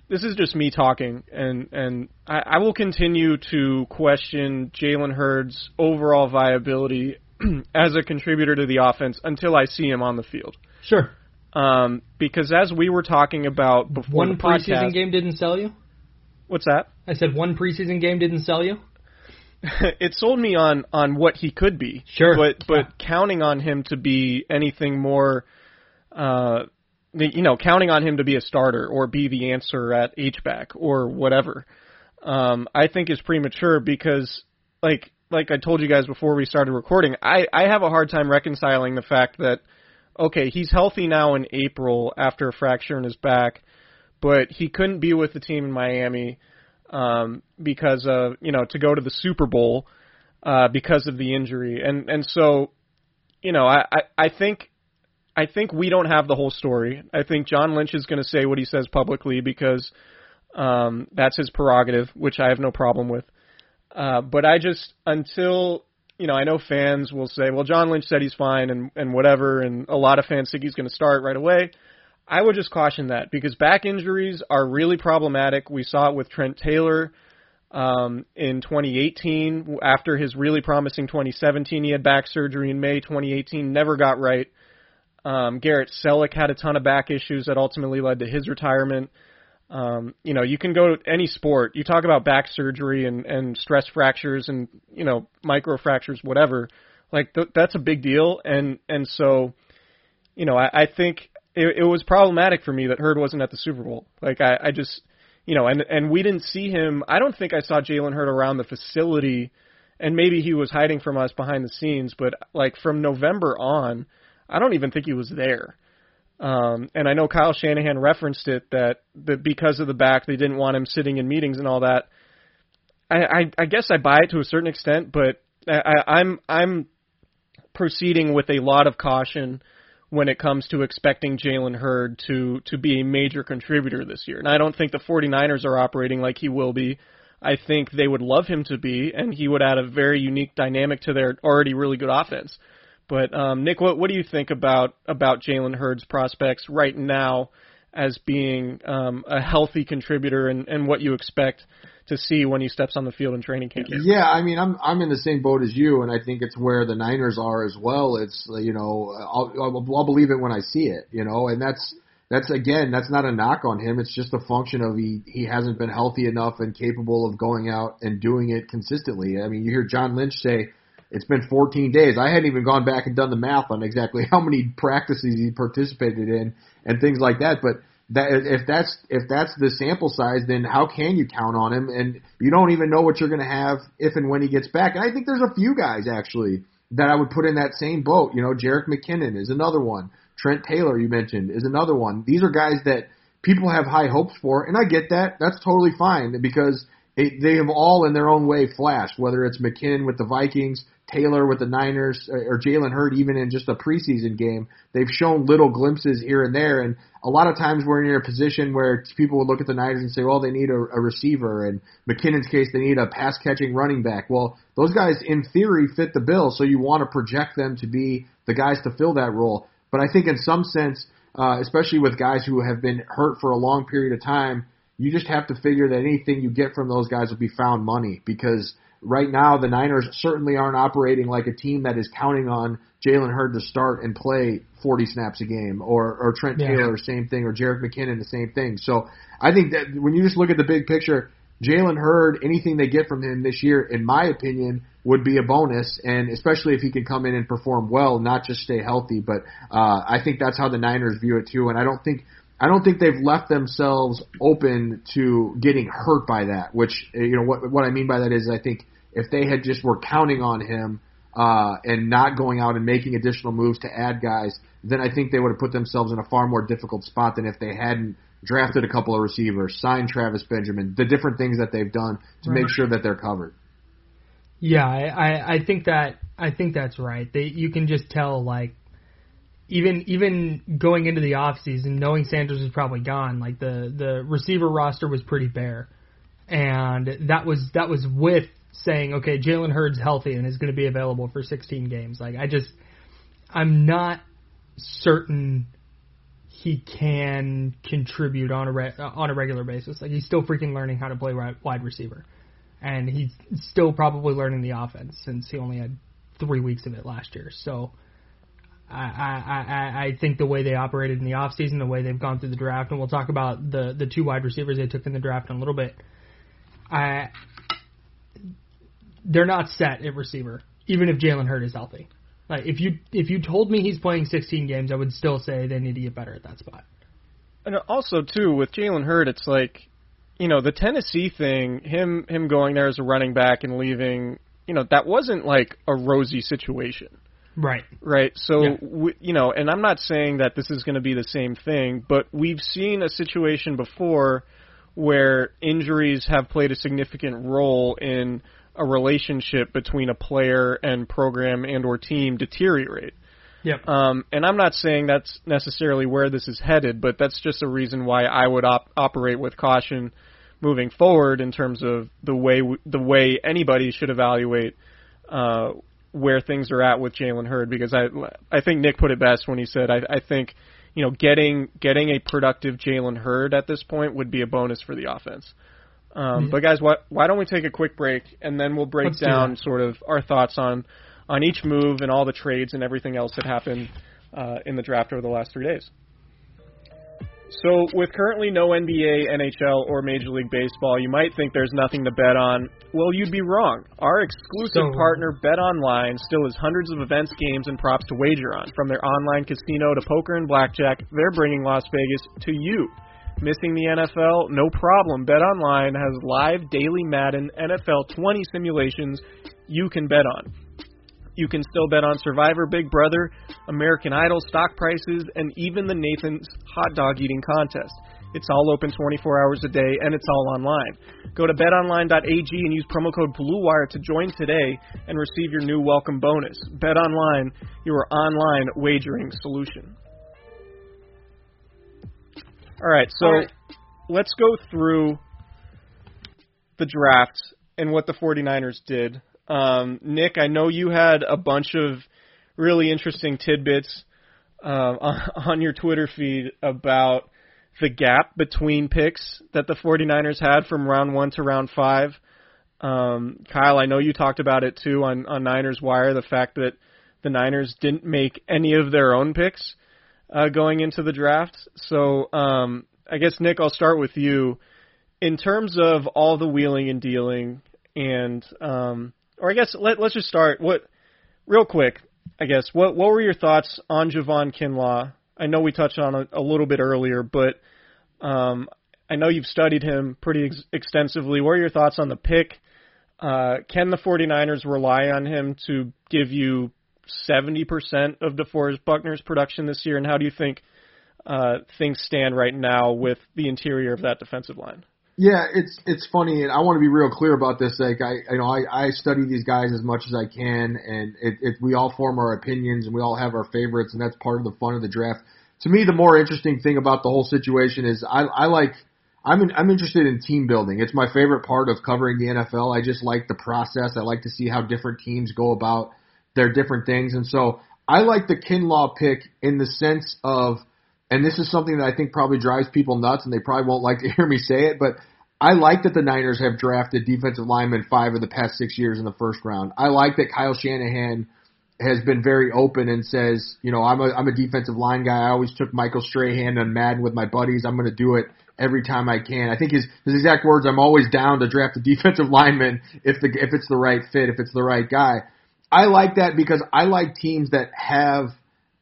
This is just me talking, and and I, I will continue to question Jalen Hurd's overall viability as a contributor to the offense until I see him on the field. Sure. Um, because as we were talking about before one the podcast, preseason game didn't sell you. What's that? I said one preseason game didn't sell you. it sold me on on what he could be. Sure. But but counting on him to be anything more, uh, you know, counting on him to be a starter or be the answer at H back or whatever, um, I think is premature because like like I told you guys before we started recording, I I have a hard time reconciling the fact that okay, he's healthy now in April after a fracture in his back, but he couldn't be with the team in Miami um, because of you know to go to the Super Bowl uh, because of the injury, and and so you know I I, I think. I think we don't have the whole story. I think John Lynch is going to say what he says publicly because um, that's his prerogative, which I have no problem with. Uh, but I just until you know, I know fans will say, well, John Lynch said he's fine and, and whatever, and a lot of fans think he's going to start right away. I would just caution that because back injuries are really problematic. We saw it with Trent Taylor um, in 2018. After his really promising 2017, he had back surgery in May 2018, never got right. Um, Garrett Celek had a ton of back issues that ultimately led to his retirement. Um, you know, you can go to any sport. You talk about back surgery and and stress fractures and you know micro fractures, whatever. Like th- that's a big deal, and and so, you know, I, I think it, it was problematic for me that Hurd wasn't at the Super Bowl. Like I, I just, you know, and and we didn't see him. I don't think I saw Jalen Hurd around the facility, and maybe he was hiding from us behind the scenes. But like from November on, I don't even think he was there. Um, and I know Kyle Shanahan referenced it that that because of the back, they didn't want him sitting in meetings and all that. I, I, I guess I buy it to a certain extent, but I, I'm I'm proceeding with a lot of caution when it comes to expecting Jalen Hurd to to be a major contributor this year. And I don't think the 49ers are operating like he will be. I think they would love him to be, and he would add a very unique dynamic to their already really good offense. But um, Nick, what what do you think about about Jalen Hurd's prospects right now as being um, a healthy contributor, and, and what you expect to see when he steps on the field in training camp? Yeah, I mean, I'm I'm in the same boat as you, and I think it's where the Niners are as well. It's you know, I'll I'll, I'll believe it when I see it, you know, and that's that's again, that's not a knock on him. It's just a function of he he hasn't been healthy enough and capable of going out and doing it consistently. I mean, you hear John Lynch say it's been 14 days. I hadn't even gone back and done the math on exactly how many practices he participated in and things like that. But that if that's if that's the sample size, then how can you count on him? And you don't even know what you're going to have if and when he gets back. And I think there's a few guys actually that I would put in that same boat. You know, Jerick McKinnon is another one. Trent Taylor, you mentioned, is another one. These are guys that people have high hopes for, and I get that. That's totally fine because it, they have all in their own way flashed. Whether it's McKinnon with the Vikings, Taylor with the Niners or Jalen Hurd even in just a preseason game. They've shown little glimpses here and there, and a lot of times we're in a position where people would look at the Niners and say, well, they need a, a receiver, and McKinnon's case, they need a pass catching running back. Well, those guys in theory fit the bill, so you want to project them to be the guys to fill that role. But I think in some sense, uh, especially with guys who have been hurt for a long period of time, you just have to figure that anything you get from those guys will be found money because right now the Niners certainly aren't operating like a team that is counting on Jalen Hurd to start and play 40 snaps a game, or or Trent Yeah. Taylor, same thing, or Jerick McKinnon, the same thing. So I think that when you just look at the big picture, Jalen Hurd, anything they get from him this year, in my opinion, would be a bonus, and especially if he can come in and perform well, not just stay healthy. But uh, I think that's how the Niners view it too, and I don't think. I don't think they've left themselves open to getting hurt by that. Which you know what what I mean by that is I think if they had just were counting on him uh, and not going out and making additional moves to add guys, then I think they would have put themselves in a far more difficult spot than if they hadn't drafted a couple of receivers, signed Travis Benjamin, the different things that they've done to Right. make sure that they're covered. Yeah, I, I, I think that I think that's right. They you can just tell like even even going into the off season, knowing Sanders was probably gone, like the the receiver roster was pretty bare, and that was that was with saying okay, Jalen Hurd's healthy and is going to be available for 16 games. Like I just I'm not certain he can contribute on a re- on a regular basis. Like he's still freaking learning how to play wide receiver, and he's still probably learning the offense since he only had three weeks of it last year. So I I I, I think the way they operated in the offseason, the way they've gone through the draft, and we'll talk about the the two wide receivers they took in the draft in a little bit. I they're not set at receiver, even if Jalen Hurd is healthy. Like if you if you told me he's playing 16 games, I would still say they need to get better at that spot. And also too with Jalen Hurd, it's like, you know, the Tennessee thing, him him going there as a running back and leaving, you know, that wasn't like a rosy situation, Right. right? So, Yeah. we, you know, and I'm not saying that this is going to be the same thing, but we've seen a situation before where injuries have played a significant role in a relationship between a player and program and or team deteriorate. Yep. Um, and I'm not saying that's necessarily where this is headed, but that's just a reason why I would op- operate with caution moving forward in terms of the way w- the way anybody should evaluate uh, where things are at with Jalen Hurd. Because I I think Nick put it best when he said I, I think you know getting getting a productive Jalen Hurd at this point would be a bonus for the offense. Um, Yeah. But guys, what, why don't we take a quick break and then we'll break Let's down that. sort of our thoughts on on each move and all the trades and everything else that happened uh, in the draft over the last three days. So, with currently no NBA, NHL, or Major League Baseball, you might think there's nothing to bet on. Well, you'd be wrong. Our exclusive So partner, Bet Online, still has hundreds of events, games, and props to wager on. From their online casino to poker and blackjack, they're bringing Las Vegas to you. Missing the NFL? No problem. Bet Online has live daily Madden NFL 20 simulations you can bet on. You can still bet on Survivor, Big Brother, American Idol, stock prices, and even the Nathan's hot dog eating contest. It's all open 24 hours a day and it's all online. Go to betonline.ag and use promo code BLUEWIRE to join today and receive your new welcome bonus. BetOnline, your online wagering solution. All right, so All right. let's go through the draft and what the 49ers did. Um, Nick, I know you had a bunch of really interesting tidbits um, on, on your Twitter feed about the gap between picks that the 49ers had from round one to round five. Um, Kyle, I know you talked about it too on, on Niners Wire, the fact that the Niners didn't make any of their own picks uh, going into the draft. So um, I guess, Nick, I'll start with you. In terms of all the wheeling and dealing, and um, or I guess let, let's just start. What, real quick, I guess, what what were your thoughts on Javon Kinlaw? I know we touched on it a little bit earlier, but um, I know you've studied him pretty ex- extensively. What are your thoughts on the pick? Uh, can the 49ers rely on him to give you 70% of DeForest Buckner's production this year? And how do you think uh, things stand right now with the interior of that defensive line? Yeah, it's it's funny, and I want to be real clear about this. Like, I you know I, I study these guys as much as I can, and it, it we all form our opinions, and we all have our favorites, and that's part of the fun of the draft. To me, the more interesting thing about the whole situation is I, I like I'm in, I'm interested in team building. It's my favorite part of covering the NFL. I just like the process. I like to see how different teams go about their different things, and so I like the Kinlaw pick in the sense of and this is something that I think probably drives people nuts, and they probably won't like to hear me say it, but I like that the Niners have drafted defensive linemen five of the past six years in the first round. I like that Kyle Shanahan has been very open and says, you know, I'm a I'm a defensive line guy. I always took Michael Strahan on Madden with my buddies. I'm going to do it every time I can. I think his his exact words, I'm always down to draft a defensive lineman if the if it's the right fit, if it's the right guy. I like that because I like teams that have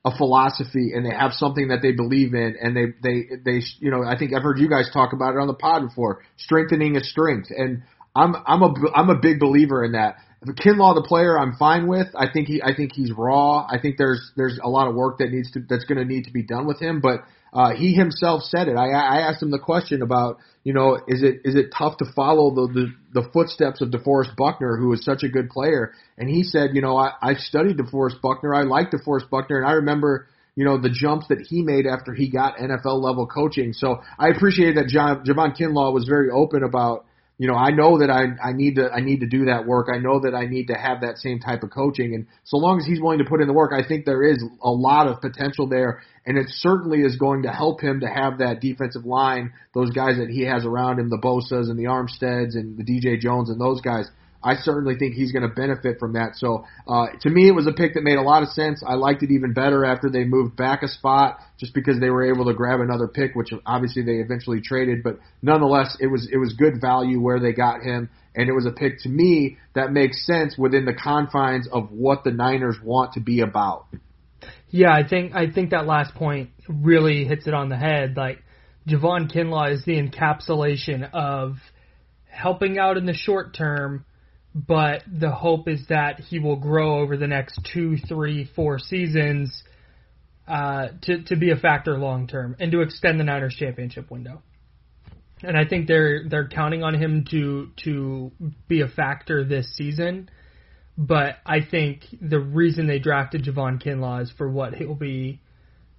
a philosophy and they have something that they believe in and they they they you know I think I've heard you guys talk about it on the pod before strengthening a strength and I'm I'm a I'm a big believer in that. Kinlaw the player I'm fine with. I think he I think he's raw. I think there's there's a lot of work that needs to that's going to need to be done with him, but uh, he himself said it. I, I asked him the question about, you know, is it is it tough to follow the the, the footsteps of DeForest Buckner, who is such a good player? And he said, you know, I, I studied DeForest Buckner. I like DeForest Buckner, and I remember, you know, the jumps that he made after he got NFL level coaching. So I appreciate that John Javon Kinlaw was very open about you know, I know that I I need to I need to do that work. I know that I need to have that same type of coaching, and so long as he's willing to put in the work, I think there is a lot of potential there, and it certainly is going to help him to have that defensive line, those guys that he has around him, the Bosa's and the Armsteads and the DJ Jones and those guys. I certainly think he's going to benefit from that. So uh, to me, it was a pick that made a lot of sense. I liked it even better after they moved back a spot, just because they were able to grab another pick, which obviously they eventually traded. But nonetheless, it was it was good value where they got him, and it was a pick to me that makes sense within the confines of what the Niners want to be about. Yeah, I think I think that last point really hits it on the head. Like Javon Kinlaw is the encapsulation of helping out in the short term but the hope is that he will grow over the next two, three, four seasons uh, to to be a factor long term and to extend the Niners championship window. And I think they're they're counting on him to to be a factor this season. But I think the reason they drafted Javon Kinlaw is for what he'll be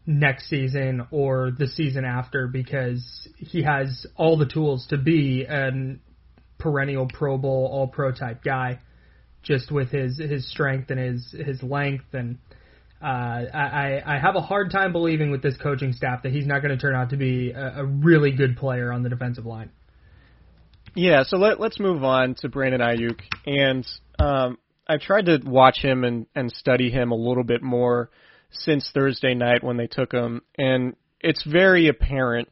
next season or the season after because he has all the tools to be an perennial Pro Bowl, All Pro type guy, just with his his strength and his his length and. Uh, I, I have a hard time believing with this coaching staff that he's not going to turn out to be a, a really good player on the defensive line. Yeah, so let, let's move on to Brandon Aiyuk. And um, I tried to watch him and, and study him a little bit more since Thursday night when they took him. And it's very apparent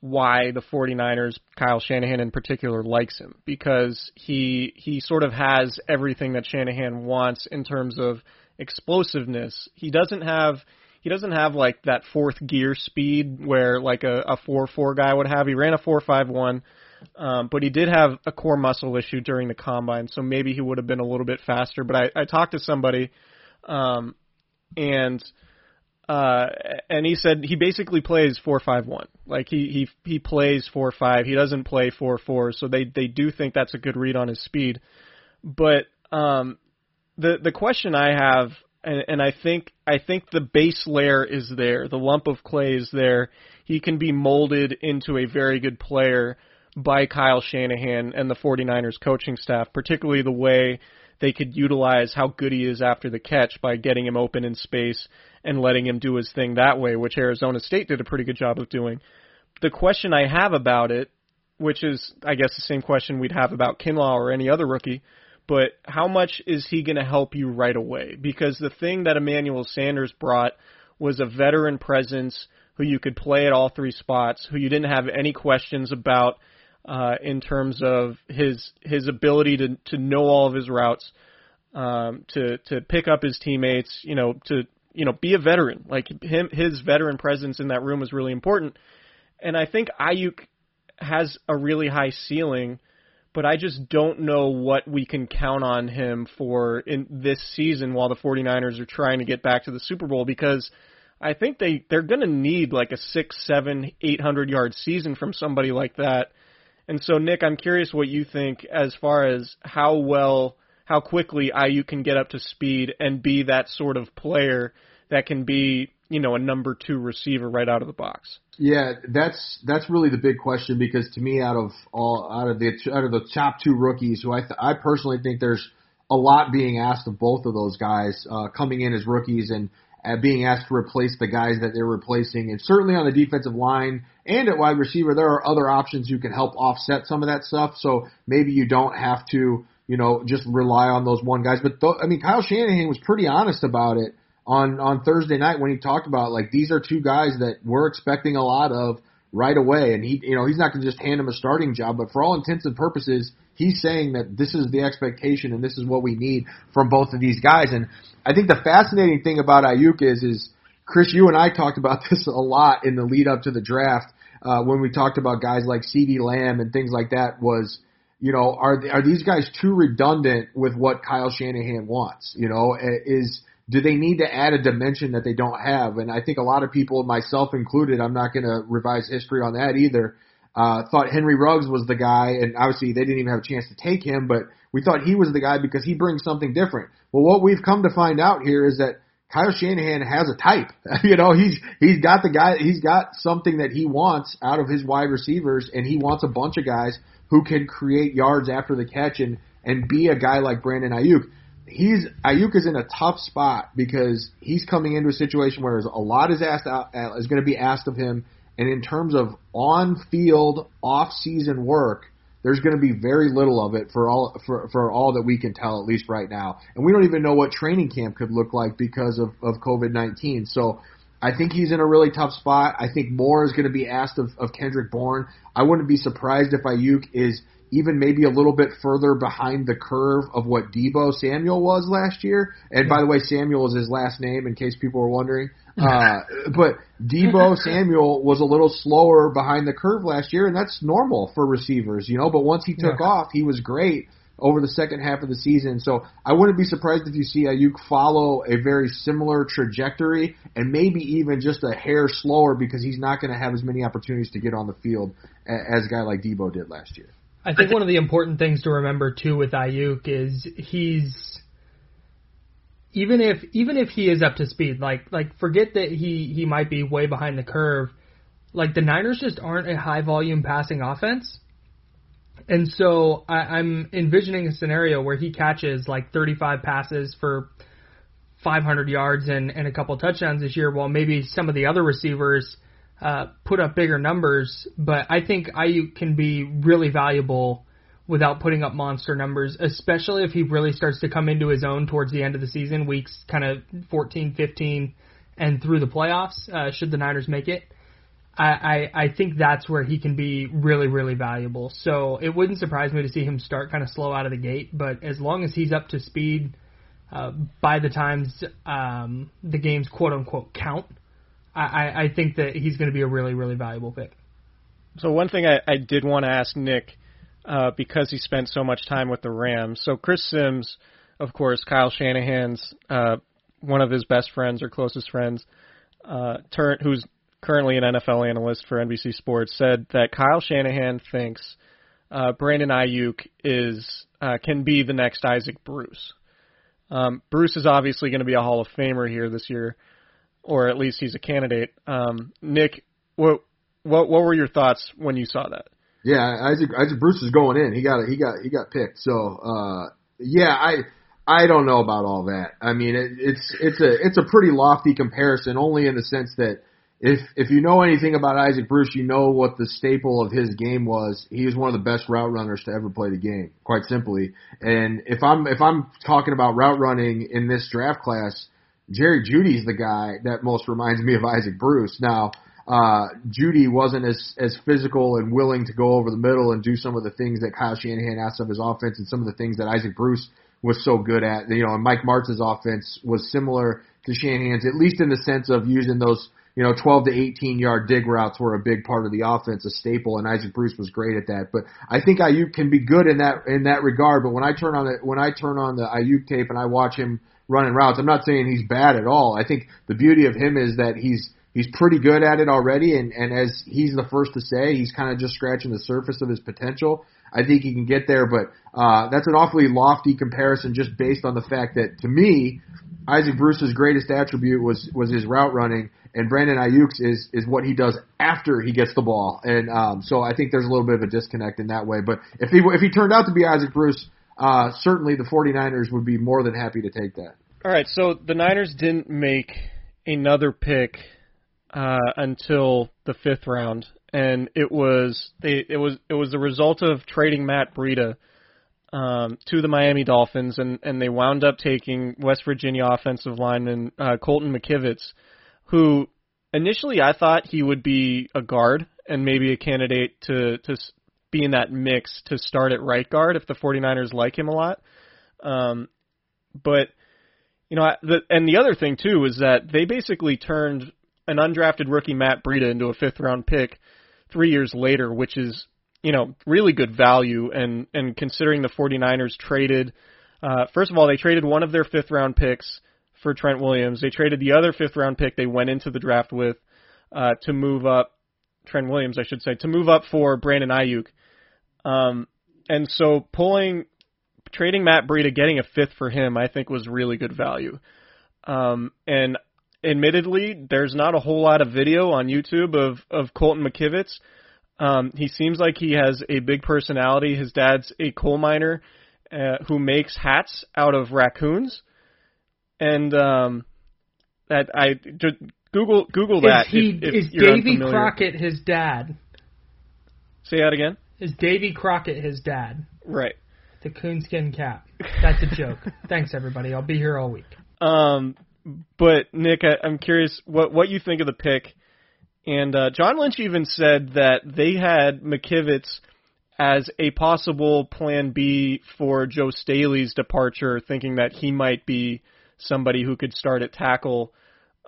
why the 49ers, Kyle Shanahan in particular, likes him because he he sort of has everything that Shanahan wants in terms of explosiveness. He doesn't have he doesn't have like that fourth gear speed where like a, a four four guy would have. He ran a four five one, um, but he did have a core muscle issue during the combine, so maybe he would have been a little bit faster. But I, I talked to somebody, um, and uh, and he said he basically plays four five one. Like he he he plays four five. He doesn't play four four. So they they do think that's a good read on his speed. But um, the the question I have, and, and I think I think the base layer is there. The lump of clay is there. He can be molded into a very good player by Kyle Shanahan and the 49ers coaching staff, particularly the way they could utilize how good he is after the catch by getting him open in space and letting him do his thing that way, which Arizona State did a pretty good job of doing. The question I have about it, which is, I guess, the same question we'd have about Kinlaw or any other rookie, but how much is he going to help you right away? Because the thing that Emmanuel Sanders brought was a veteran presence who you could play at all three spots, who you didn't have any questions about uh, in terms of his his ability to to know all of his routes, um, to to pick up his teammates, you know, to you know, be a veteran. Like him, his veteran presence in that room was really important. And I think Aiyuk has a really high ceiling, but I just don't know what we can count on him for in this season while the 49ers are trying to get back to the Super Bowl because I think they they're going to need like a six, seven, eight hundred yard season from somebody like that. And so, Nick, I'm curious what you think as far as how well how quickly Aiyuk can get up to speed and be that sort of player that can be, you know, a number two receiver right out of the box. Yeah, that's that's really the big question because to me, out of all out of the out of the top two rookies, who I th- I personally think there's a lot being asked of both of those guys uh, coming in as rookies, and uh, being asked to replace the guys that they're replacing. And certainly on the defensive line and at wide receiver, there are other options who can help offset some of that stuff. So maybe you don't have to, you know, just rely on those one guys. But th- I mean, Kyle Shanahan was pretty honest about it on on Thursday night when he talked about like these are two guys that we're expecting a lot of right away, and he you know he's not going to just hand him a starting job, but for all intents and purposes, he's saying that this is the expectation and this is what we need from both of these guys. And I think the fascinating thing about Aiyuk is is Chris, you and I talked about this a lot in the lead up to the draft uh, when we talked about guys like CeeDee Lamb and things like that. Was you know are are these guys too redundant with what Kyle Shanahan wants? You know is do they need to add a dimension that they don't have? And I think a lot of people, myself included, I'm not going to revise history on that either, uh, thought Henry Ruggs was the guy, and obviously they didn't even have a chance to take him, but we thought he was the guy because he brings something different. Well, what we've come to find out here is that Kyle Shanahan has a type. you know, he's he's got the guy, he's got something that he wants out of his wide receivers, and he wants a bunch of guys who can create yards after the catch and and be a guy like Brandon Aiyuk he's Aiyuk is in a tough spot because he's coming into a situation where a lot is asked out, uh, is going to be asked of him, and in terms of on-field, off-season work, there's going to be very little of it for all for for all that we can tell, at least right now. And we don't even know what training camp could look like because of of COVID nineteen. So. I think he's in a really tough spot. I think more is going to be asked of, of Kendrick Bourne. I wouldn't be surprised if Aiyuk is even maybe a little bit further behind the curve of what Deebo Samuel was last year. And by the way, Samuel is his last name, in case people were wondering. Uh, but Deebo Samuel was a little slower behind the curve last year, and that's normal for receivers, you know. But once he took yeah. off, he was great over the second half of the season. So I wouldn't be surprised if you see Aiyuk follow a very similar trajectory and maybe even just a hair slower because he's not going to have as many opportunities to get on the field as a guy like Deebo did last year. I think one of the important things to remember too with Aiyuk is he's even if even if he is up to speed, like like forget that he he might be way behind the curve. Like the Niners just aren't a high volume passing offense. And so I, I'm envisioning a scenario where he catches like 35 passes for 500 yards and, and a couple touchdowns this year, while maybe some of the other receivers uh, put up bigger numbers, but I think Aiyuk can be really valuable without putting up monster numbers, especially if he really starts to come into his own towards the end of the season, weeks kind of 14, 15, and through the playoffs, uh, should the Niners make it. I, I, think that's where he can be really, really valuable. So it wouldn't surprise me to see him start kind of slow out of the gate, but as long as he's up to speed uh, by the times um, the games quote unquote count, I, I think that he's going to be a really, really valuable pick. So one thing I, I did want to ask Nick, uh, because he spent so much time with the Rams. So Chris Sims, of course, Kyle Shanahan's uh, one of his best friends or closest friends, uh, turn, who's currently an NFL analyst for NBC Sports, said that Kyle Shanahan thinks uh, Brandon Aiyuk is uh, can be the next Isaac Bruce. Um, Bruce is obviously going to be a Hall of Famer here this year or at least he's a candidate. Um, Nick, what what what were your thoughts when you saw that? Yeah, Isaac Isaac Bruce is going in. He got he got he got picked. So uh, yeah, I I don't know about all that. I mean, it, it's it's a it's a pretty lofty comparison, only in the sense that if if you know anything about Isaac Bruce, you know what the staple of his game was. He was one of the best route runners to ever play the game, quite simply. And if I'm if I'm talking about route running in this draft class, Jerry Jeudy's the guy that most reminds me of Isaac Bruce. Now, uh, Jeudy wasn't as as physical and willing to go over the middle and do some of the things that Kyle Shanahan asked of his offense, and some of the things that Isaac Bruce was so good at. You know, and Mike Martz's offense was similar to Shanahan's, at least in the sense of using those you know, 12 to 18 yard dig routes were a big part of the offense, a staple, and Isaac Bruce was great at that. But I think Aiyuk can be good in that in that regard. But when I turn on the when I turn on the Aiyuk tape and I watch him running routes. I'm not saying he's bad at all. I think the beauty of him is that he's he's pretty good at it already, and and as he's the first to say, he's kind of just scratching the surface of his potential. I think he can get there, but uh, that's an awfully lofty comparison just based on the fact that to me, Isaac Bruce's greatest attribute was was his route running, and Brandon Aiyuk's is is what he does after he gets the ball, and um, so I think there's a little bit of a disconnect in that way. But if he if he turned out to be Isaac Bruce, uh, certainly the 49ers would be more than happy to take that. All right, so the Niners didn't make another pick uh, until the fifth round, and it was they it was it was the result of trading Matt Breida um, to the Miami Dolphins, and and they wound up taking West Virginia offensive lineman uh, Colton McKivitz, who initially I thought he would be a guard and maybe a candidate to to be in that mix to start at right guard if the 49ers like him a lot. Um, but you know, I, the, and the other thing too is that they basically turned an undrafted rookie Matt Breida into a fifth round pick three years later, which is you know really good value. And and considering the 49ers traded, uh, first of all, they traded one of their fifth round picks for Trent Williams. They traded the other fifth round pick they went into the draft with uh, to move up Trent Williams, I should say, to move up for Brandon Aiyuk. Um, and so pulling trading Matt Breida, getting a fifth for him, I think was really good value. Um, and admittedly, there's not a whole lot of video on YouTube of of Colton McKivitz. Um, he seems like he has a big personality. His dad's a coal miner uh, who makes hats out of raccoons, and um, that I just Google Google that. Is, he, if, if is Davy unfamiliar. Crockett his dad? Say that again. Is Davy Crockett his dad? Right. The coonskin cap. That's a joke. Thanks everybody. I'll be here all week. Um, but Nick, I, I'm curious what what you think of the pick. And uh, John Lynch even said that they had McKivitz as a possible plan B for Joe Staley's departure, thinking that he might be somebody who could start at tackle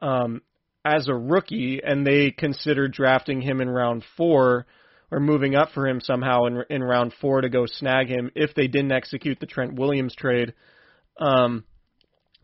um, as a rookie, and they considered drafting him in round four or moving up for him somehow in in round four to go snag him if they didn't execute the Trent Williams trade. Um,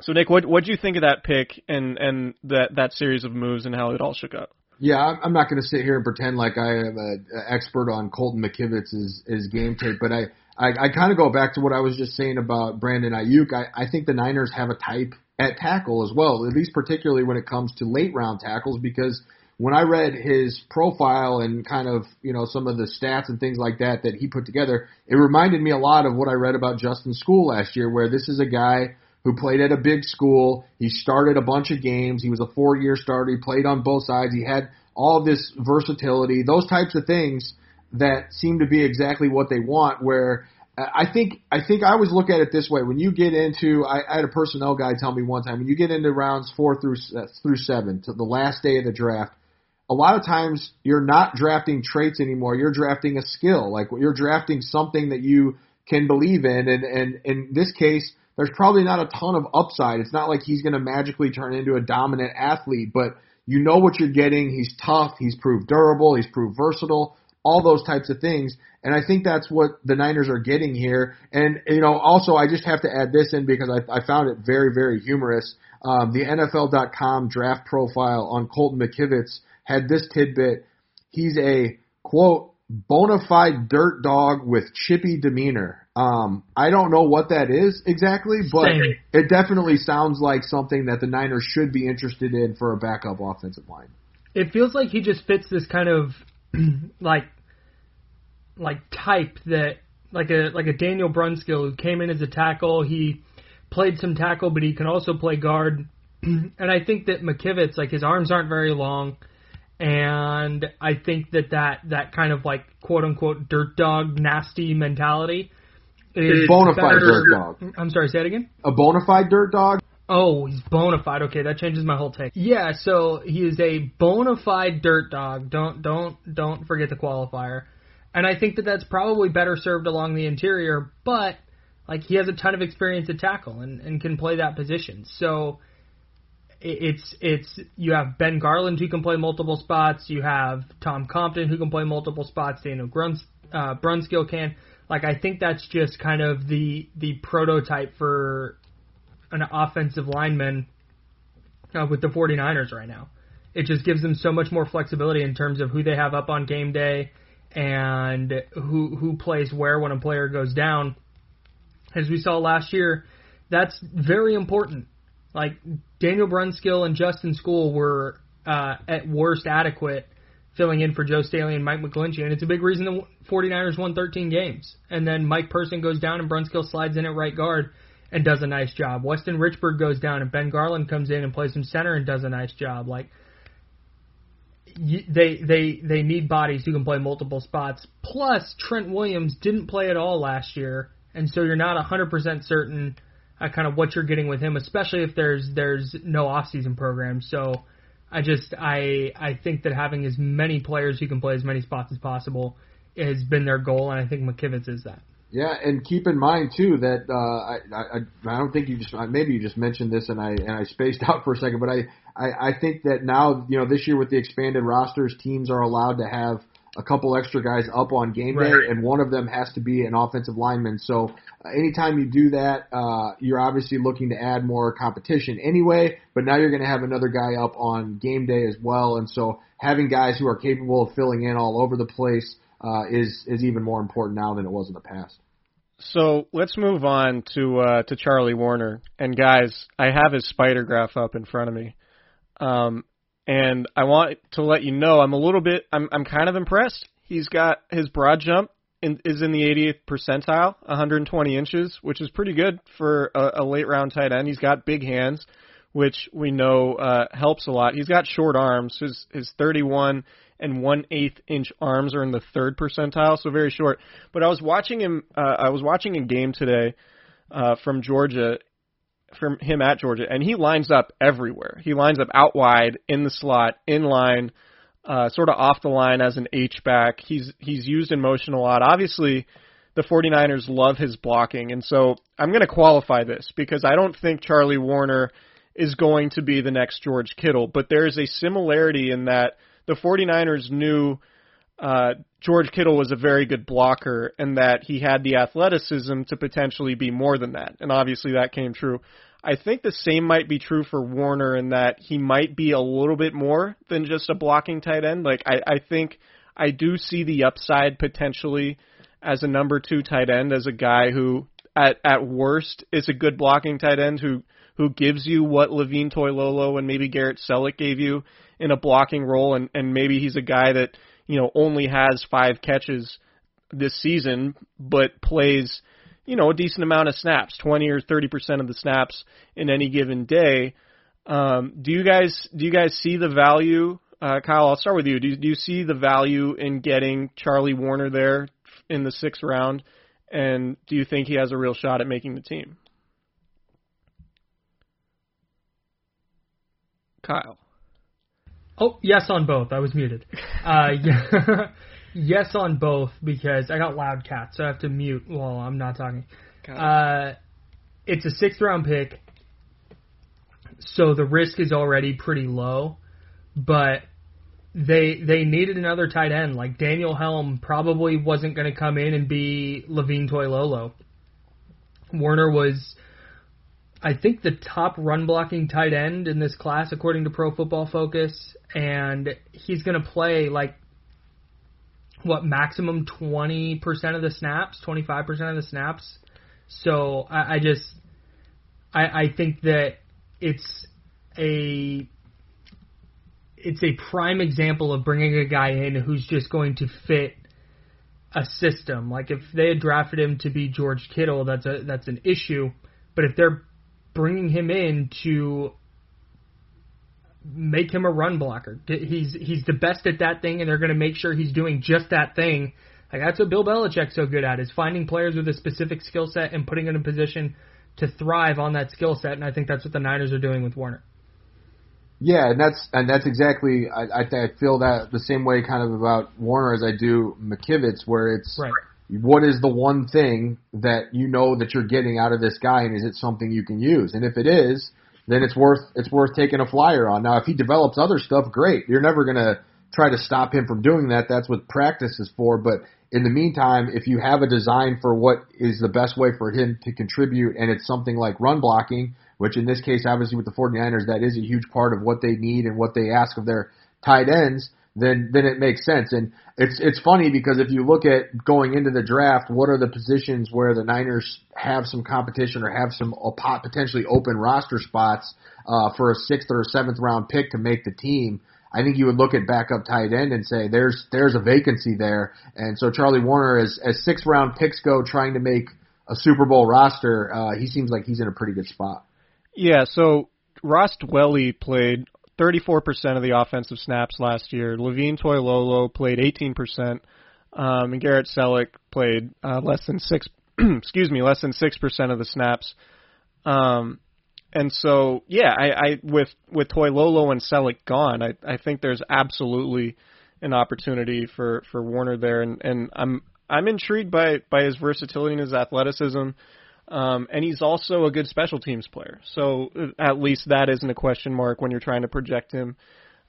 so Nick, what what do you think of that pick and and that that series of moves and how it all shook out? Yeah, I'm I'm not going to sit here and pretend like I am an expert on Colton McKivitz's his game tape, but I I, I kind of go back to what I was just saying about Brandon Aiyuk. I, I think the Niners have a type at tackle as well, at least particularly when it comes to late round tackles, because when I read his profile and kind of you know some of the stats and things like that that he put together, it reminded me a lot of what I read about Justin Skule last year, where this is a guy who played at a big school. He started a bunch of games. He was a four-year starter. He played on both sides. He had all this versatility, those types of things that seem to be exactly what they want. Where uh, I think I think I always look at it this way: when you get into, I, I had a personnel guy tell me one time, when you get into rounds four through uh, through seven to the last day of the draft, a lot of times you're not drafting traits anymore. You're drafting a skill. Like you're drafting something that you can believe in. And, and in this case, there's probably not a ton of upside. It's not like he's going to magically turn into a dominant athlete, but you know what you're getting. He's tough. He's proved durable. He's proved versatile. All those types of things. And I think that's what the Niners are getting here. And, you know, also I just have to add this in because I, I found it very, very humorous. Um, the NFL.com draft profile on Colton McKivitz had this tidbit. He's a quote bona fide dirt dog with chippy demeanor. Um, I don't know what that is exactly, but Same. it definitely sounds like something that the Niners should be interested in for a backup offensive line. It feels like he just fits this kind of like like type that like a like a Daniel Brunskill who came in as a tackle. He played some tackle, but he can also play guard. and I think that McKivitz, like his arms aren't very long, and I think that that that kind of like quote unquote dirt dog nasty mentality is a Bona fide dirt dog. I'm sorry, say it again. A bona fide dirt dog? Oh, he's bona fide. Okay, that changes my whole take. Yeah, so he is a bona fide dirt dog. Don't don't don't forget the qualifier. And I think that that's probably better served along the interior, but like he has a ton of experience at tackle and, and can play that position. So it- it's it's you have Ben Garland who can play multiple spots. You have Tom Compton who can play multiple spots. Daniel Gruns, uh, Brunskill can. Like I think that's just kind of the the prototype for an offensive lineman uh, with the 49ers right now. It just gives them so much more flexibility in terms of who they have up on game day and who who plays where when a player goes down. As we saw last year, that's very important. Like Daniel Brunskill and Justin Skule were uh, at worst adequate filling in for Joe Staley and Mike McGlinchey, and it's a big reason the 49ers won 13 games. And then Mike Person goes down and Brunskill slides in at right guard, and does a nice job. Weston Richburg goes down and Ben Garland comes in and plays some center and does a nice job. Like they they they need bodies who can play multiple spots. Plus, Trent Williams didn't play at all last year, and so you're not 100% certain uh, kind of what you're getting with him, especially if there's there's no offseason program. So I just I I think that having as many players who can play as many spots as possible has been their goal, and I think McKivitz is that. Yeah, and keep in mind too that uh, I, I I don't think you just maybe you just mentioned this and I and I spaced out for a second, but I, I I think that now you know this year with the expanded rosters, teams are allowed to have a couple extra guys up on game day, Right. and one of them has to be an offensive lineman. So uh, anytime you do that, uh, you're obviously looking to add more competition anyway. But now you're going to have another guy up on game day as well, and so having guys who are capable of filling in all over the place uh, is is even more important now than it was in the past. So let's move on to uh, to Charlie Woerner. And guys, I have his spider graph up in front of me, um, and I want to let you know I'm a little bit I'm I'm kind of impressed. He's got his broad jump in, is in the 80th percentile, 120 inches, which is pretty good for a, a late round tight end. He's got big hands, which we know uh, helps a lot. He's got short arms. His his 31 and one eighth inch arms are in the third percentile, so very short. But I was watching him. Uh, I was watching a game today uh, from Georgia, from him at Georgia, and he lines up everywhere. He lines up out wide, in the slot, in line, uh, sort of off the line as an H back. He's he's used in motion a lot. Obviously, the 49ers love his blocking, and so I'm going to qualify this because I don't think Charlie Woerner is going to be the next George Kittle, but there is a similarity in that the 49ers knew uh, George Kittle was a very good blocker and that he had the athleticism to potentially be more than that. And obviously that came true. I think the same might be true for Woerner in that he might be a little bit more than just a blocking tight end. Like I, I think I do see the upside potentially as a number two tight end, as a guy who at at worst is a good blocking tight end who who gives you what Levine Toilolo and maybe Garrett Celek gave you in a blocking role, and and maybe he's a guy that you know only has five catches this season, but plays you know a decent amount of snaps, twenty or thirty percent of the snaps in any given day. Um, do you guys do you guys see the value, uh, Kyle? I'll start with you. Do, do you see the value in getting Charlie Woerner there in the sixth round, and do you think he has a real shot at making the team? Kyle. Oh, yes on both. I was muted. Uh, yeah, yes on both because I got loud cat, so I have to mute while I'm not talking. Uh, it's a sixth round pick, so the risk is already pretty low, but they they needed another tight end. Like Daniel Helm probably wasn't going to come in and be Levine Toilolo. Woerner was I think the top run blocking tight end in this class according to Pro Football Focus, and he's going to play like what maximum twenty percent of the snaps, twenty five percent of the snaps. So I, I just I, I think that it's a it's a prime example of bringing a guy in who's just going to fit a system. Like if they had drafted him to be George Kittle, that's a that's an issue. But if they're bringing him in to make him a run blocker. He's he's the best at that thing, and they're going to make sure he's doing just that thing. Like that's what Bill Belichick's so good at is finding players with a specific skill set and putting them in a position to thrive on that skill set. And I think that's what the Niners are doing with Woerner. Yeah, and that's and that's exactly I, I I feel that the same way kind of about Woerner as I do McKivitz, where it's Right. What is the one thing that you know that you're getting out of this guy, and is it something you can use? And if it is, then it's worth it's worth taking a flyer on. Now, if he develops other stuff, great. You're never gonna try to stop him from doing that. That's what practice is for. But in the meantime, if you have a design for what is the best way for him to contribute, and it's something like run blocking, which in this case, obviously with the 49ers, that is a huge part of what they need and what they ask of their tight ends, then then it makes sense. And it's it's funny because if you look at going into the draft, what are the positions where the Niners have some competition or have some uh, pot- potentially open roster spots uh, for a sixth or a seventh round pick to make the team? I think you would look at backup tight end and say there's there's a vacancy there. And so Charlie Woerner, as as six round picks go, trying to make a Super Bowl roster, uh, he seems like he's in a pretty good spot. Yeah, so Ross Dwelley played 34% of the offensive snaps last year. Levine Toilolo played 18%, um, and Garrett Celek played uh, less than six. excuse me, less than six percent of the snaps. Um, and so, yeah, I, I with with Toilolo and Celek gone, I, I think there's absolutely an opportunity for, for Woerner there, and, and I'm I'm intrigued by by his versatility and his athleticism. Um, and he's also a good special teams player. So uh, at least that isn't a question mark when you're trying to project him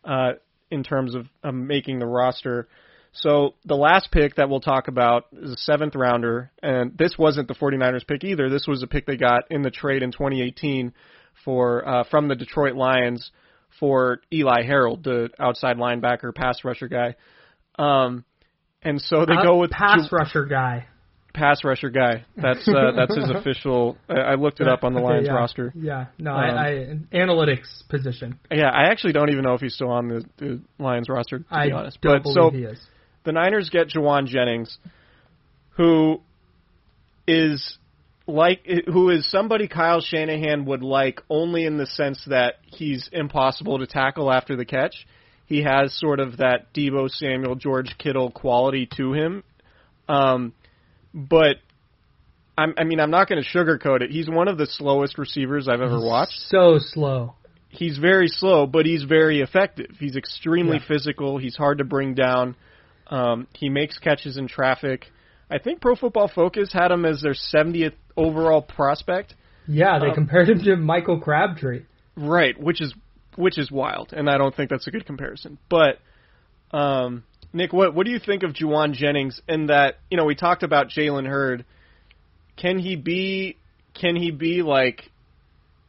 uh, in terms of um, making the roster. So the last pick that we'll talk about is a seventh rounder, and this wasn't the 49ers pick either. This was a pick they got in the trade in 2018 for uh, from the Detroit Lions for Eli Harold, the outside linebacker, pass rusher guy. Um, and so they Uh, go with pass Ju- rusher guy. Pass rusher guy. That's uh, that's his official. I, I looked it up on the Okay, Lions yeah. roster. Yeah, no, Um, I, I analytics position. Yeah, I actually don't even know if he's still on the, the Lions roster to I be honest. don't but believe so he is. the Niners get Jauan Jennings, who is like who is somebody Kyle Shanahan would like only in the sense that he's impossible to tackle after the catch. He has sort of that Deebo Samuel, George Kittle quality to him. Um, but I'm, I mean, I'm not going to sugarcoat it. He's one of the slowest receivers I've ever watched So slow. he's very slow, but he's very effective. He's extremely Yeah. physical. He's hard to bring down. Um, he makes catches in traffic. I think Pro Football Focus had him as their 70th overall prospect. Yeah, they Um, compared him to Michael Crabtree. Right, which is which is wild, and I don't think that's a good comparison. But um, Nick, what what do you think of Jauan Jennings? And that you know we talked about Jalen Hurd. Can he be can he be like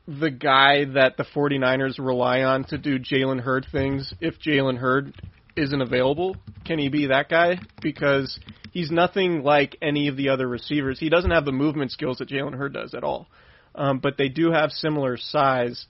the guy that the 49ers rely on to do Jalen Hurd things if Jalen Hurd isn't available? Can he be that guy? Because he's nothing like any of the other receivers. He doesn't have the movement skills that Jalen Hurd does at all. Um, but they do have similar size.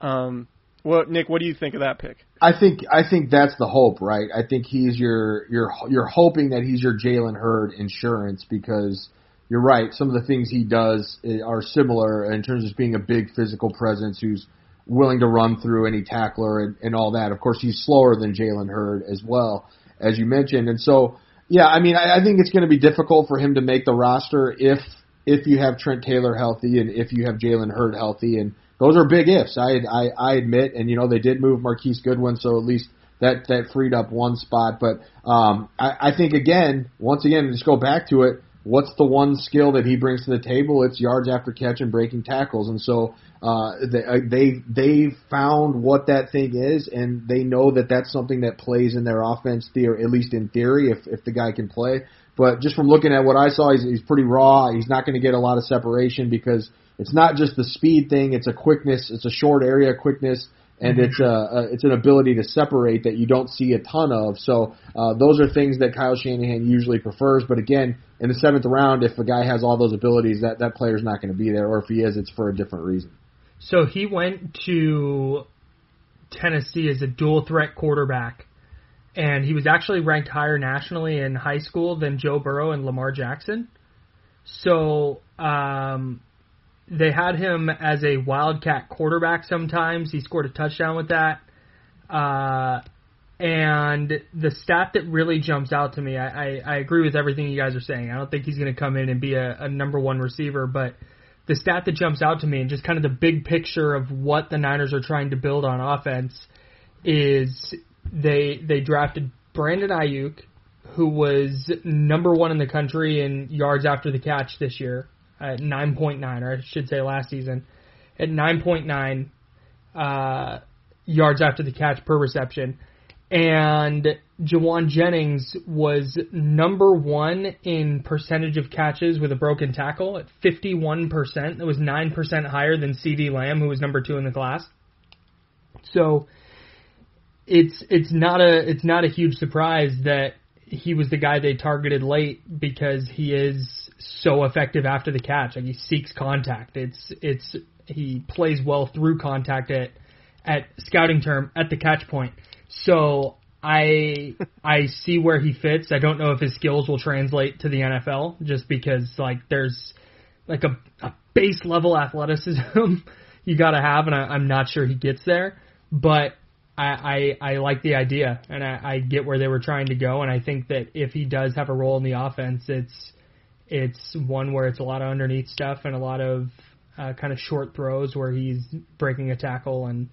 Um, what Nick? What do you think of that pick? I think I think that's the hope, right? I think he's your you're you're hoping that he's your Jalen Hurd insurance because you're right. Some of the things he does eh, are similar in terms of being a big physical presence who's willing to run through any tackler and, and all that. Of course, he's slower than Jalen Hurd as well, as you mentioned. And so, yeah, I mean, I, I think it's going to be difficult for him to make the roster if if you have Trent Taylor healthy and if you have Jalen Hurd healthy and those are big ifs. I, I I admit, and you know they did move Marquise Goodwin, so at least that that freed up one spot. But um, I, I think again, once again, just go back to it. What's the one skill that he brings to the table? It's yards after catch and breaking tackles, and so uh, they uh, they they found what that thing is, and they know that that's something that plays in their offense, theory, at least in theory, if if the guy can play. But just from looking at what I saw, he's, he's pretty raw. He's not going to get a lot of separation because it's not just the speed thing; it's a quickness, it's a short area quickness, and it's a, a it's an ability to separate that you don't see a ton of. So uh, those are things that Kyle Shanahan usually prefers. But again, in the seventh round, if a guy has all those abilities, that that player's not going to be there, or if he is, it's for a different reason. So he went to Tennessee as a dual threat quarterback, and he was actually ranked higher nationally in high school than Joe Burrow and Lamar Jackson. So um, they had him as a wildcat quarterback. Sometimes he scored a touchdown with that. Uh, and the stat that really jumps out to me, I, I, I agree with everything you guys are saying. I don't think he's going to come in and be a, a number one receiver, but the stat that jumps out to me and just kind of the big picture of what the Niners are trying to build on offense is they they drafted Brandon Aiyuk, who was number one in the country in yards after the catch this year at 9.9, or I should say last season at 9.9 uh, yards after the catch per reception. And Jauan Jennings was number one in percentage of catches with a broken tackle at 51%. That was 9% higher than CeeDee Lamb, who was number two in the class. So it's it's not a it's not a huge surprise that he was the guy they targeted late because he is so effective after the catch. Like he seeks contact. It's it's he plays well through contact at at scouting term at the catch point. So I I see where he fits. I don't know if his skills will translate to the NFL just because like there's like a, a base level athleticism you got to have, and I, I'm not sure he gets there. But I, I I like the idea, and I, I get where they were trying to go, and I think that if he does have a role in the offense, it's it's one where it's a lot of underneath stuff and a lot of uh, kind of short throws where he's breaking a tackle and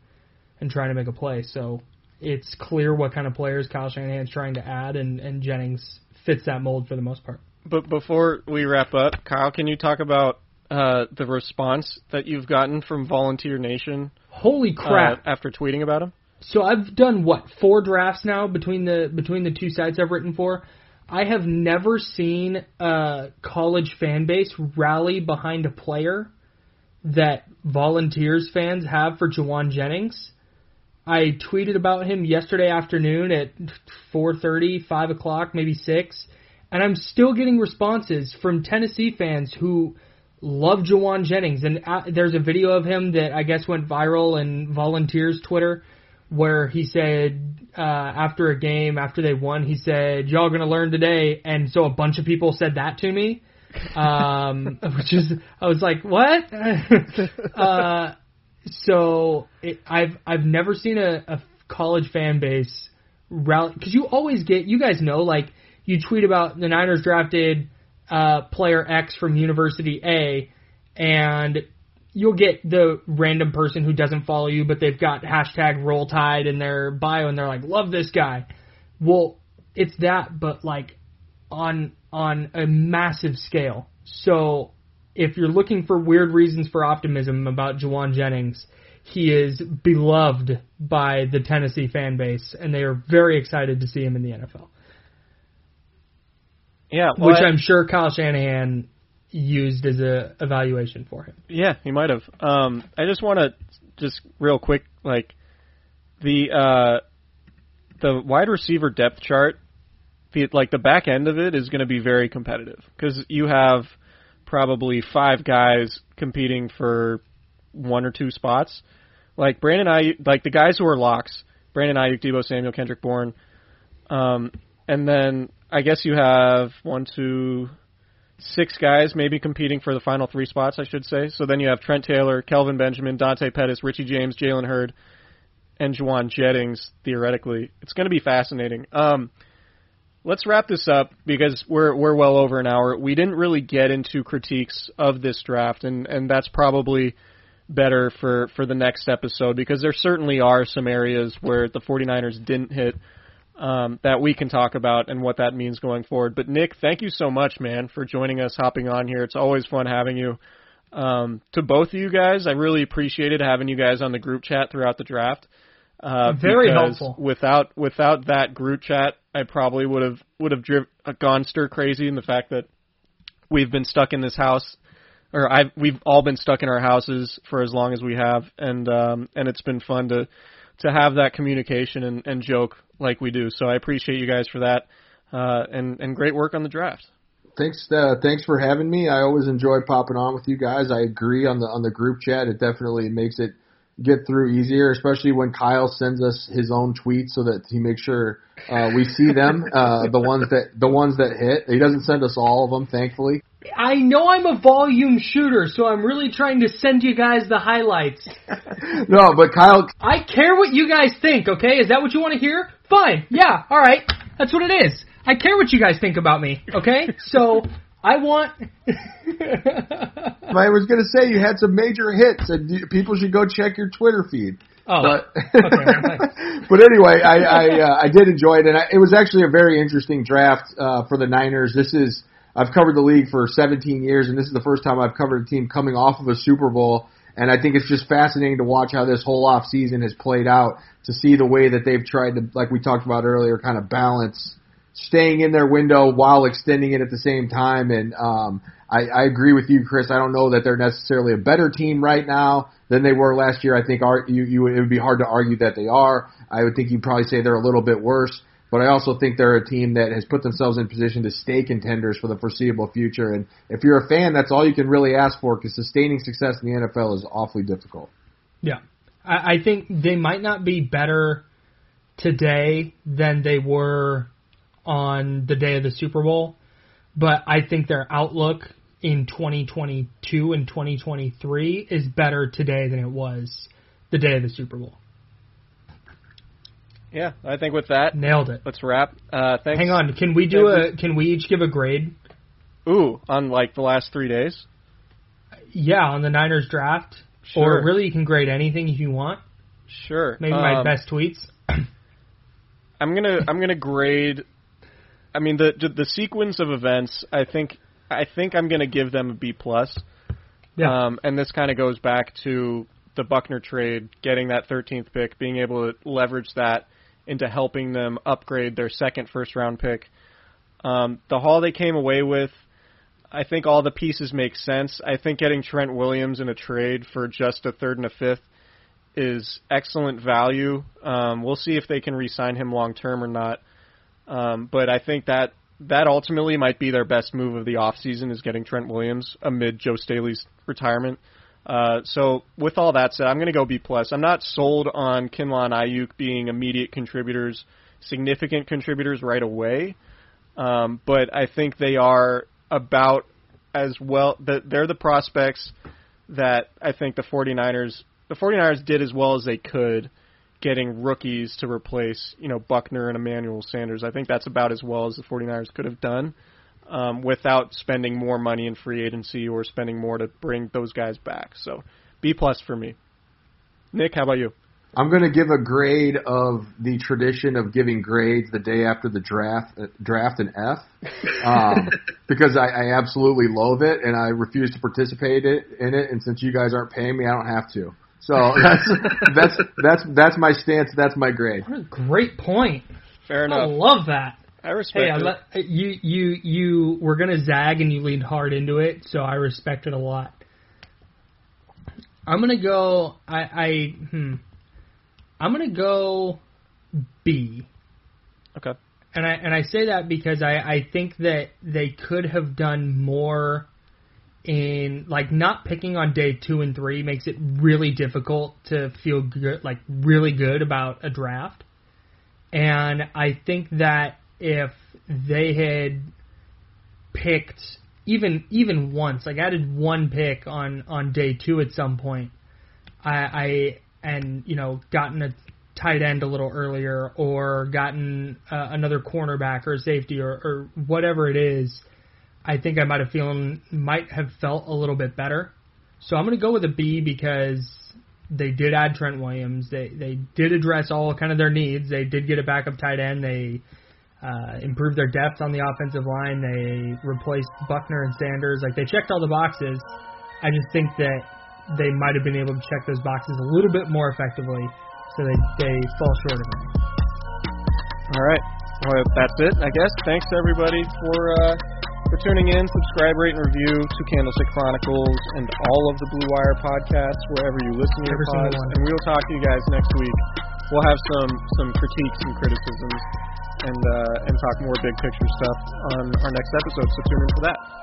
and trying to make a play. So it's clear what kind of players Kyle Shanahan's trying to add, and, and Jennings fits that mold for the most part. But before we wrap up, Kyle, can you talk about uh, the response that you've gotten from Volunteer Nation? Holy crap! Uh, after tweeting about him. So I've done what four drafts now between the between the two sites I've written for. I have never seen a college fan base rally behind a player that volunteers fans have for Jauan Jennings. I tweeted about him yesterday afternoon at 4:30, 5 o'clock, maybe six, and I'm still getting responses from Tennessee fans who love Jauan Jennings. And uh, there's a video of him that I guess went viral in Volunteers Twitter where he said uh, after a game, after they won, he said, "Y'all gonna learn today," and so a bunch of people said that to me, um, which is I was like, "What?" uh, so it, I've I've never seen a, a college fan base rally because you always get you guys know like you tweet about the Niners drafted uh, player X from University A, and you'll get the random person who doesn't follow you, but they've got hashtag Roll Tide in their bio, and they're like, "Love this guy." Well, it's that, but like on on a massive scale. So if you're looking for weird reasons for optimism about Jauan Jennings, he is beloved by the Tennessee fan base, and they are very excited to see him in the NFL. Yeah, well, which I'm sure Kyle Shanahan used as a evaluation for him. Yeah, he might have. Um, I just want to just real quick, like the uh, the wide receiver depth chart, the like the back end of it is going to be very competitive because you have probably five guys competing for one or two spots. Like Brandon I like the guys who are locks, Brandon Aiyuk, Deebo Samuel, Kendrick Bourne, um, and then I guess you have one, two, six guys maybe competing for the final three spots, I should say. So then you have Trent Taylor, Kelvin Benjamin, Dante Pettis, Richie James, Jalen Hurd, and Jauan Jennings. Theoretically, it's going to be fascinating. Um, let's wrap this up because we're we're well over an hour. We didn't really get into critiques of this draft, and and that's probably better for for the next episode because there certainly are some areas where the 49ers didn't hit um, that we can talk about and what that means going forward. But Nick, thank you so much, man, for joining us, hopping on here. It's always fun having you. Um, to both of you guys, I really appreciated having you guys on the group chat throughout the draft. Uh, Very helpful. Without without that group chat, I probably would have would have driv- gone stir crazy in the fact that we've been stuck in this house, or I've, we've all been stuck in our houses for as long as we have, and um, and it's been fun to to have that communication and, and joke like we do. So I appreciate you guys for that, uh, and and great work on the draft. Thanks, uh, thanks for having me. I always enjoy popping on with you guys. I agree on the on the group chat. It definitely makes it get through easier, especially when Kyle sends us his own tweets so that he makes sure uh, we see them, uh, the ones that the ones that hit. He doesn't send us all of them, thankfully. I know I'm a volume shooter, so I'm really trying to send you guys the highlights. no, but Kyle, I care what you guys think. Okay, is that what you want to hear? Fine. Yeah. All right. That's what it is. I care what you guys think about me. Okay. So I want. I was going to say you had some major hits, and people should go check your Twitter feed. Oh, but, okay. but anyway, I I, uh, I did enjoy it, and I, it was actually a very interesting draft uh, for the Niners. This is I've covered the league for 17 years, and this is the first time I've covered a team coming off of a Super Bowl. And I think it's just fascinating to watch how this whole off season has played out. To see the way that they've tried to, like we talked about earlier, kind of balance staying in their window while extending it at the same time. And um, I, I agree with you, Chris. I don't know that they're necessarily a better team right now than they were last year. I think our, you, you, it would be hard to argue that they are. I would think you'd probably say they're a little bit worse. But I also think they're a team that has put themselves in position to stay contenders for the foreseeable future. And if you're a fan, that's all you can really ask for because sustaining success in the NFL is awfully difficult. Yeah. I, I think they might not be better today than they were on the day of the Super Bowl, but I think their outlook in 2022 and 2023 is better today than it was the day of the Super Bowl. Yeah, I think with that, Nailed it. let's wrap. Uh, thanks. Hang on, can we do a? Can we each give a grade? Ooh, on like the last three days. Yeah, on the Niners draft, Sure. or really you can grade anything if you want. Sure. Maybe my Um, best tweets. I'm gonna I'm gonna grade. I mean the the sequence of events. I think I think I'm gonna give them a B plus. Yeah. Um, and this kind of goes back to the Buckner trade, getting that 13th pick, being able to leverage that into helping them upgrade their second first round pick. Um, the haul they came away with, I think all the pieces make sense. I think getting Trent Williams in a trade for just a third and a fifth is excellent value. Um, we'll see if they can re-sign him long term or not. Um, but I think that that ultimately might be their best move of the offseason is getting Trent Williams amid Joe Staley's retirement. Uh, so with all that said, I'm going to go B plus. I'm not sold on Kinlaw and Aiyuk being immediate contributors, significant contributors right away, um, but I think they are about as well. That they're the prospects that I think the 49ers the 49ers did as well as they could getting rookies to replace, you know, Buckner and Emmanuel Sanders. I think that's about as well as the 49ers could have done um, without spending more money in free agency or spending more to bring those guys back. So B plus for me. Nick, how about you? I'm going to give a grade of the tradition of giving grades the day after the draft, uh, draft an F, um, because I, I absolutely loathe it and I refuse to participate it, in it. And since you guys aren't paying me, I don't have to. So that's that's that's that's my stance. That's my grade. What a great point. Fair enough. I love that. I respect Hey, I it. you you you were gonna zag and you leaned hard into it, so I respect it a lot. I'm gonna go. I I hmm. I'm gonna go B. okay. And I and I say that because I I think that they could have done more in like not picking on day 2 and 3 makes it really difficult to feel good like really good about a draft. And I think that if they had picked even even once, like added one pick on on day 2 at some point, I I and you know gotten a tight end a little earlier or gotten uh, another cornerback or safety or, or whatever it is, I think I might have feeling might have felt a little bit better. So I'm going to go with a B because they did add Trent Williams. They they did address all kind of their needs. They did get a backup tight end. They uh, improved their depth on the offensive line. They replaced Buckner and Sanders. Like they checked all the boxes. I just think that they might have been able to check those boxes a little bit more effectively, so they they fall short of it. All right. Well, that's it, I guess. Thanks everybody for uh, for tuning in. Subscribe, rate, and review to Candlestick Chronicles and all of the Blue Wire podcasts wherever you listen to your pods. And we'll talk to you guys next week. We'll have some some critiques and criticisms and uh, and talk more big picture stuff on our next episode. So tune in for that.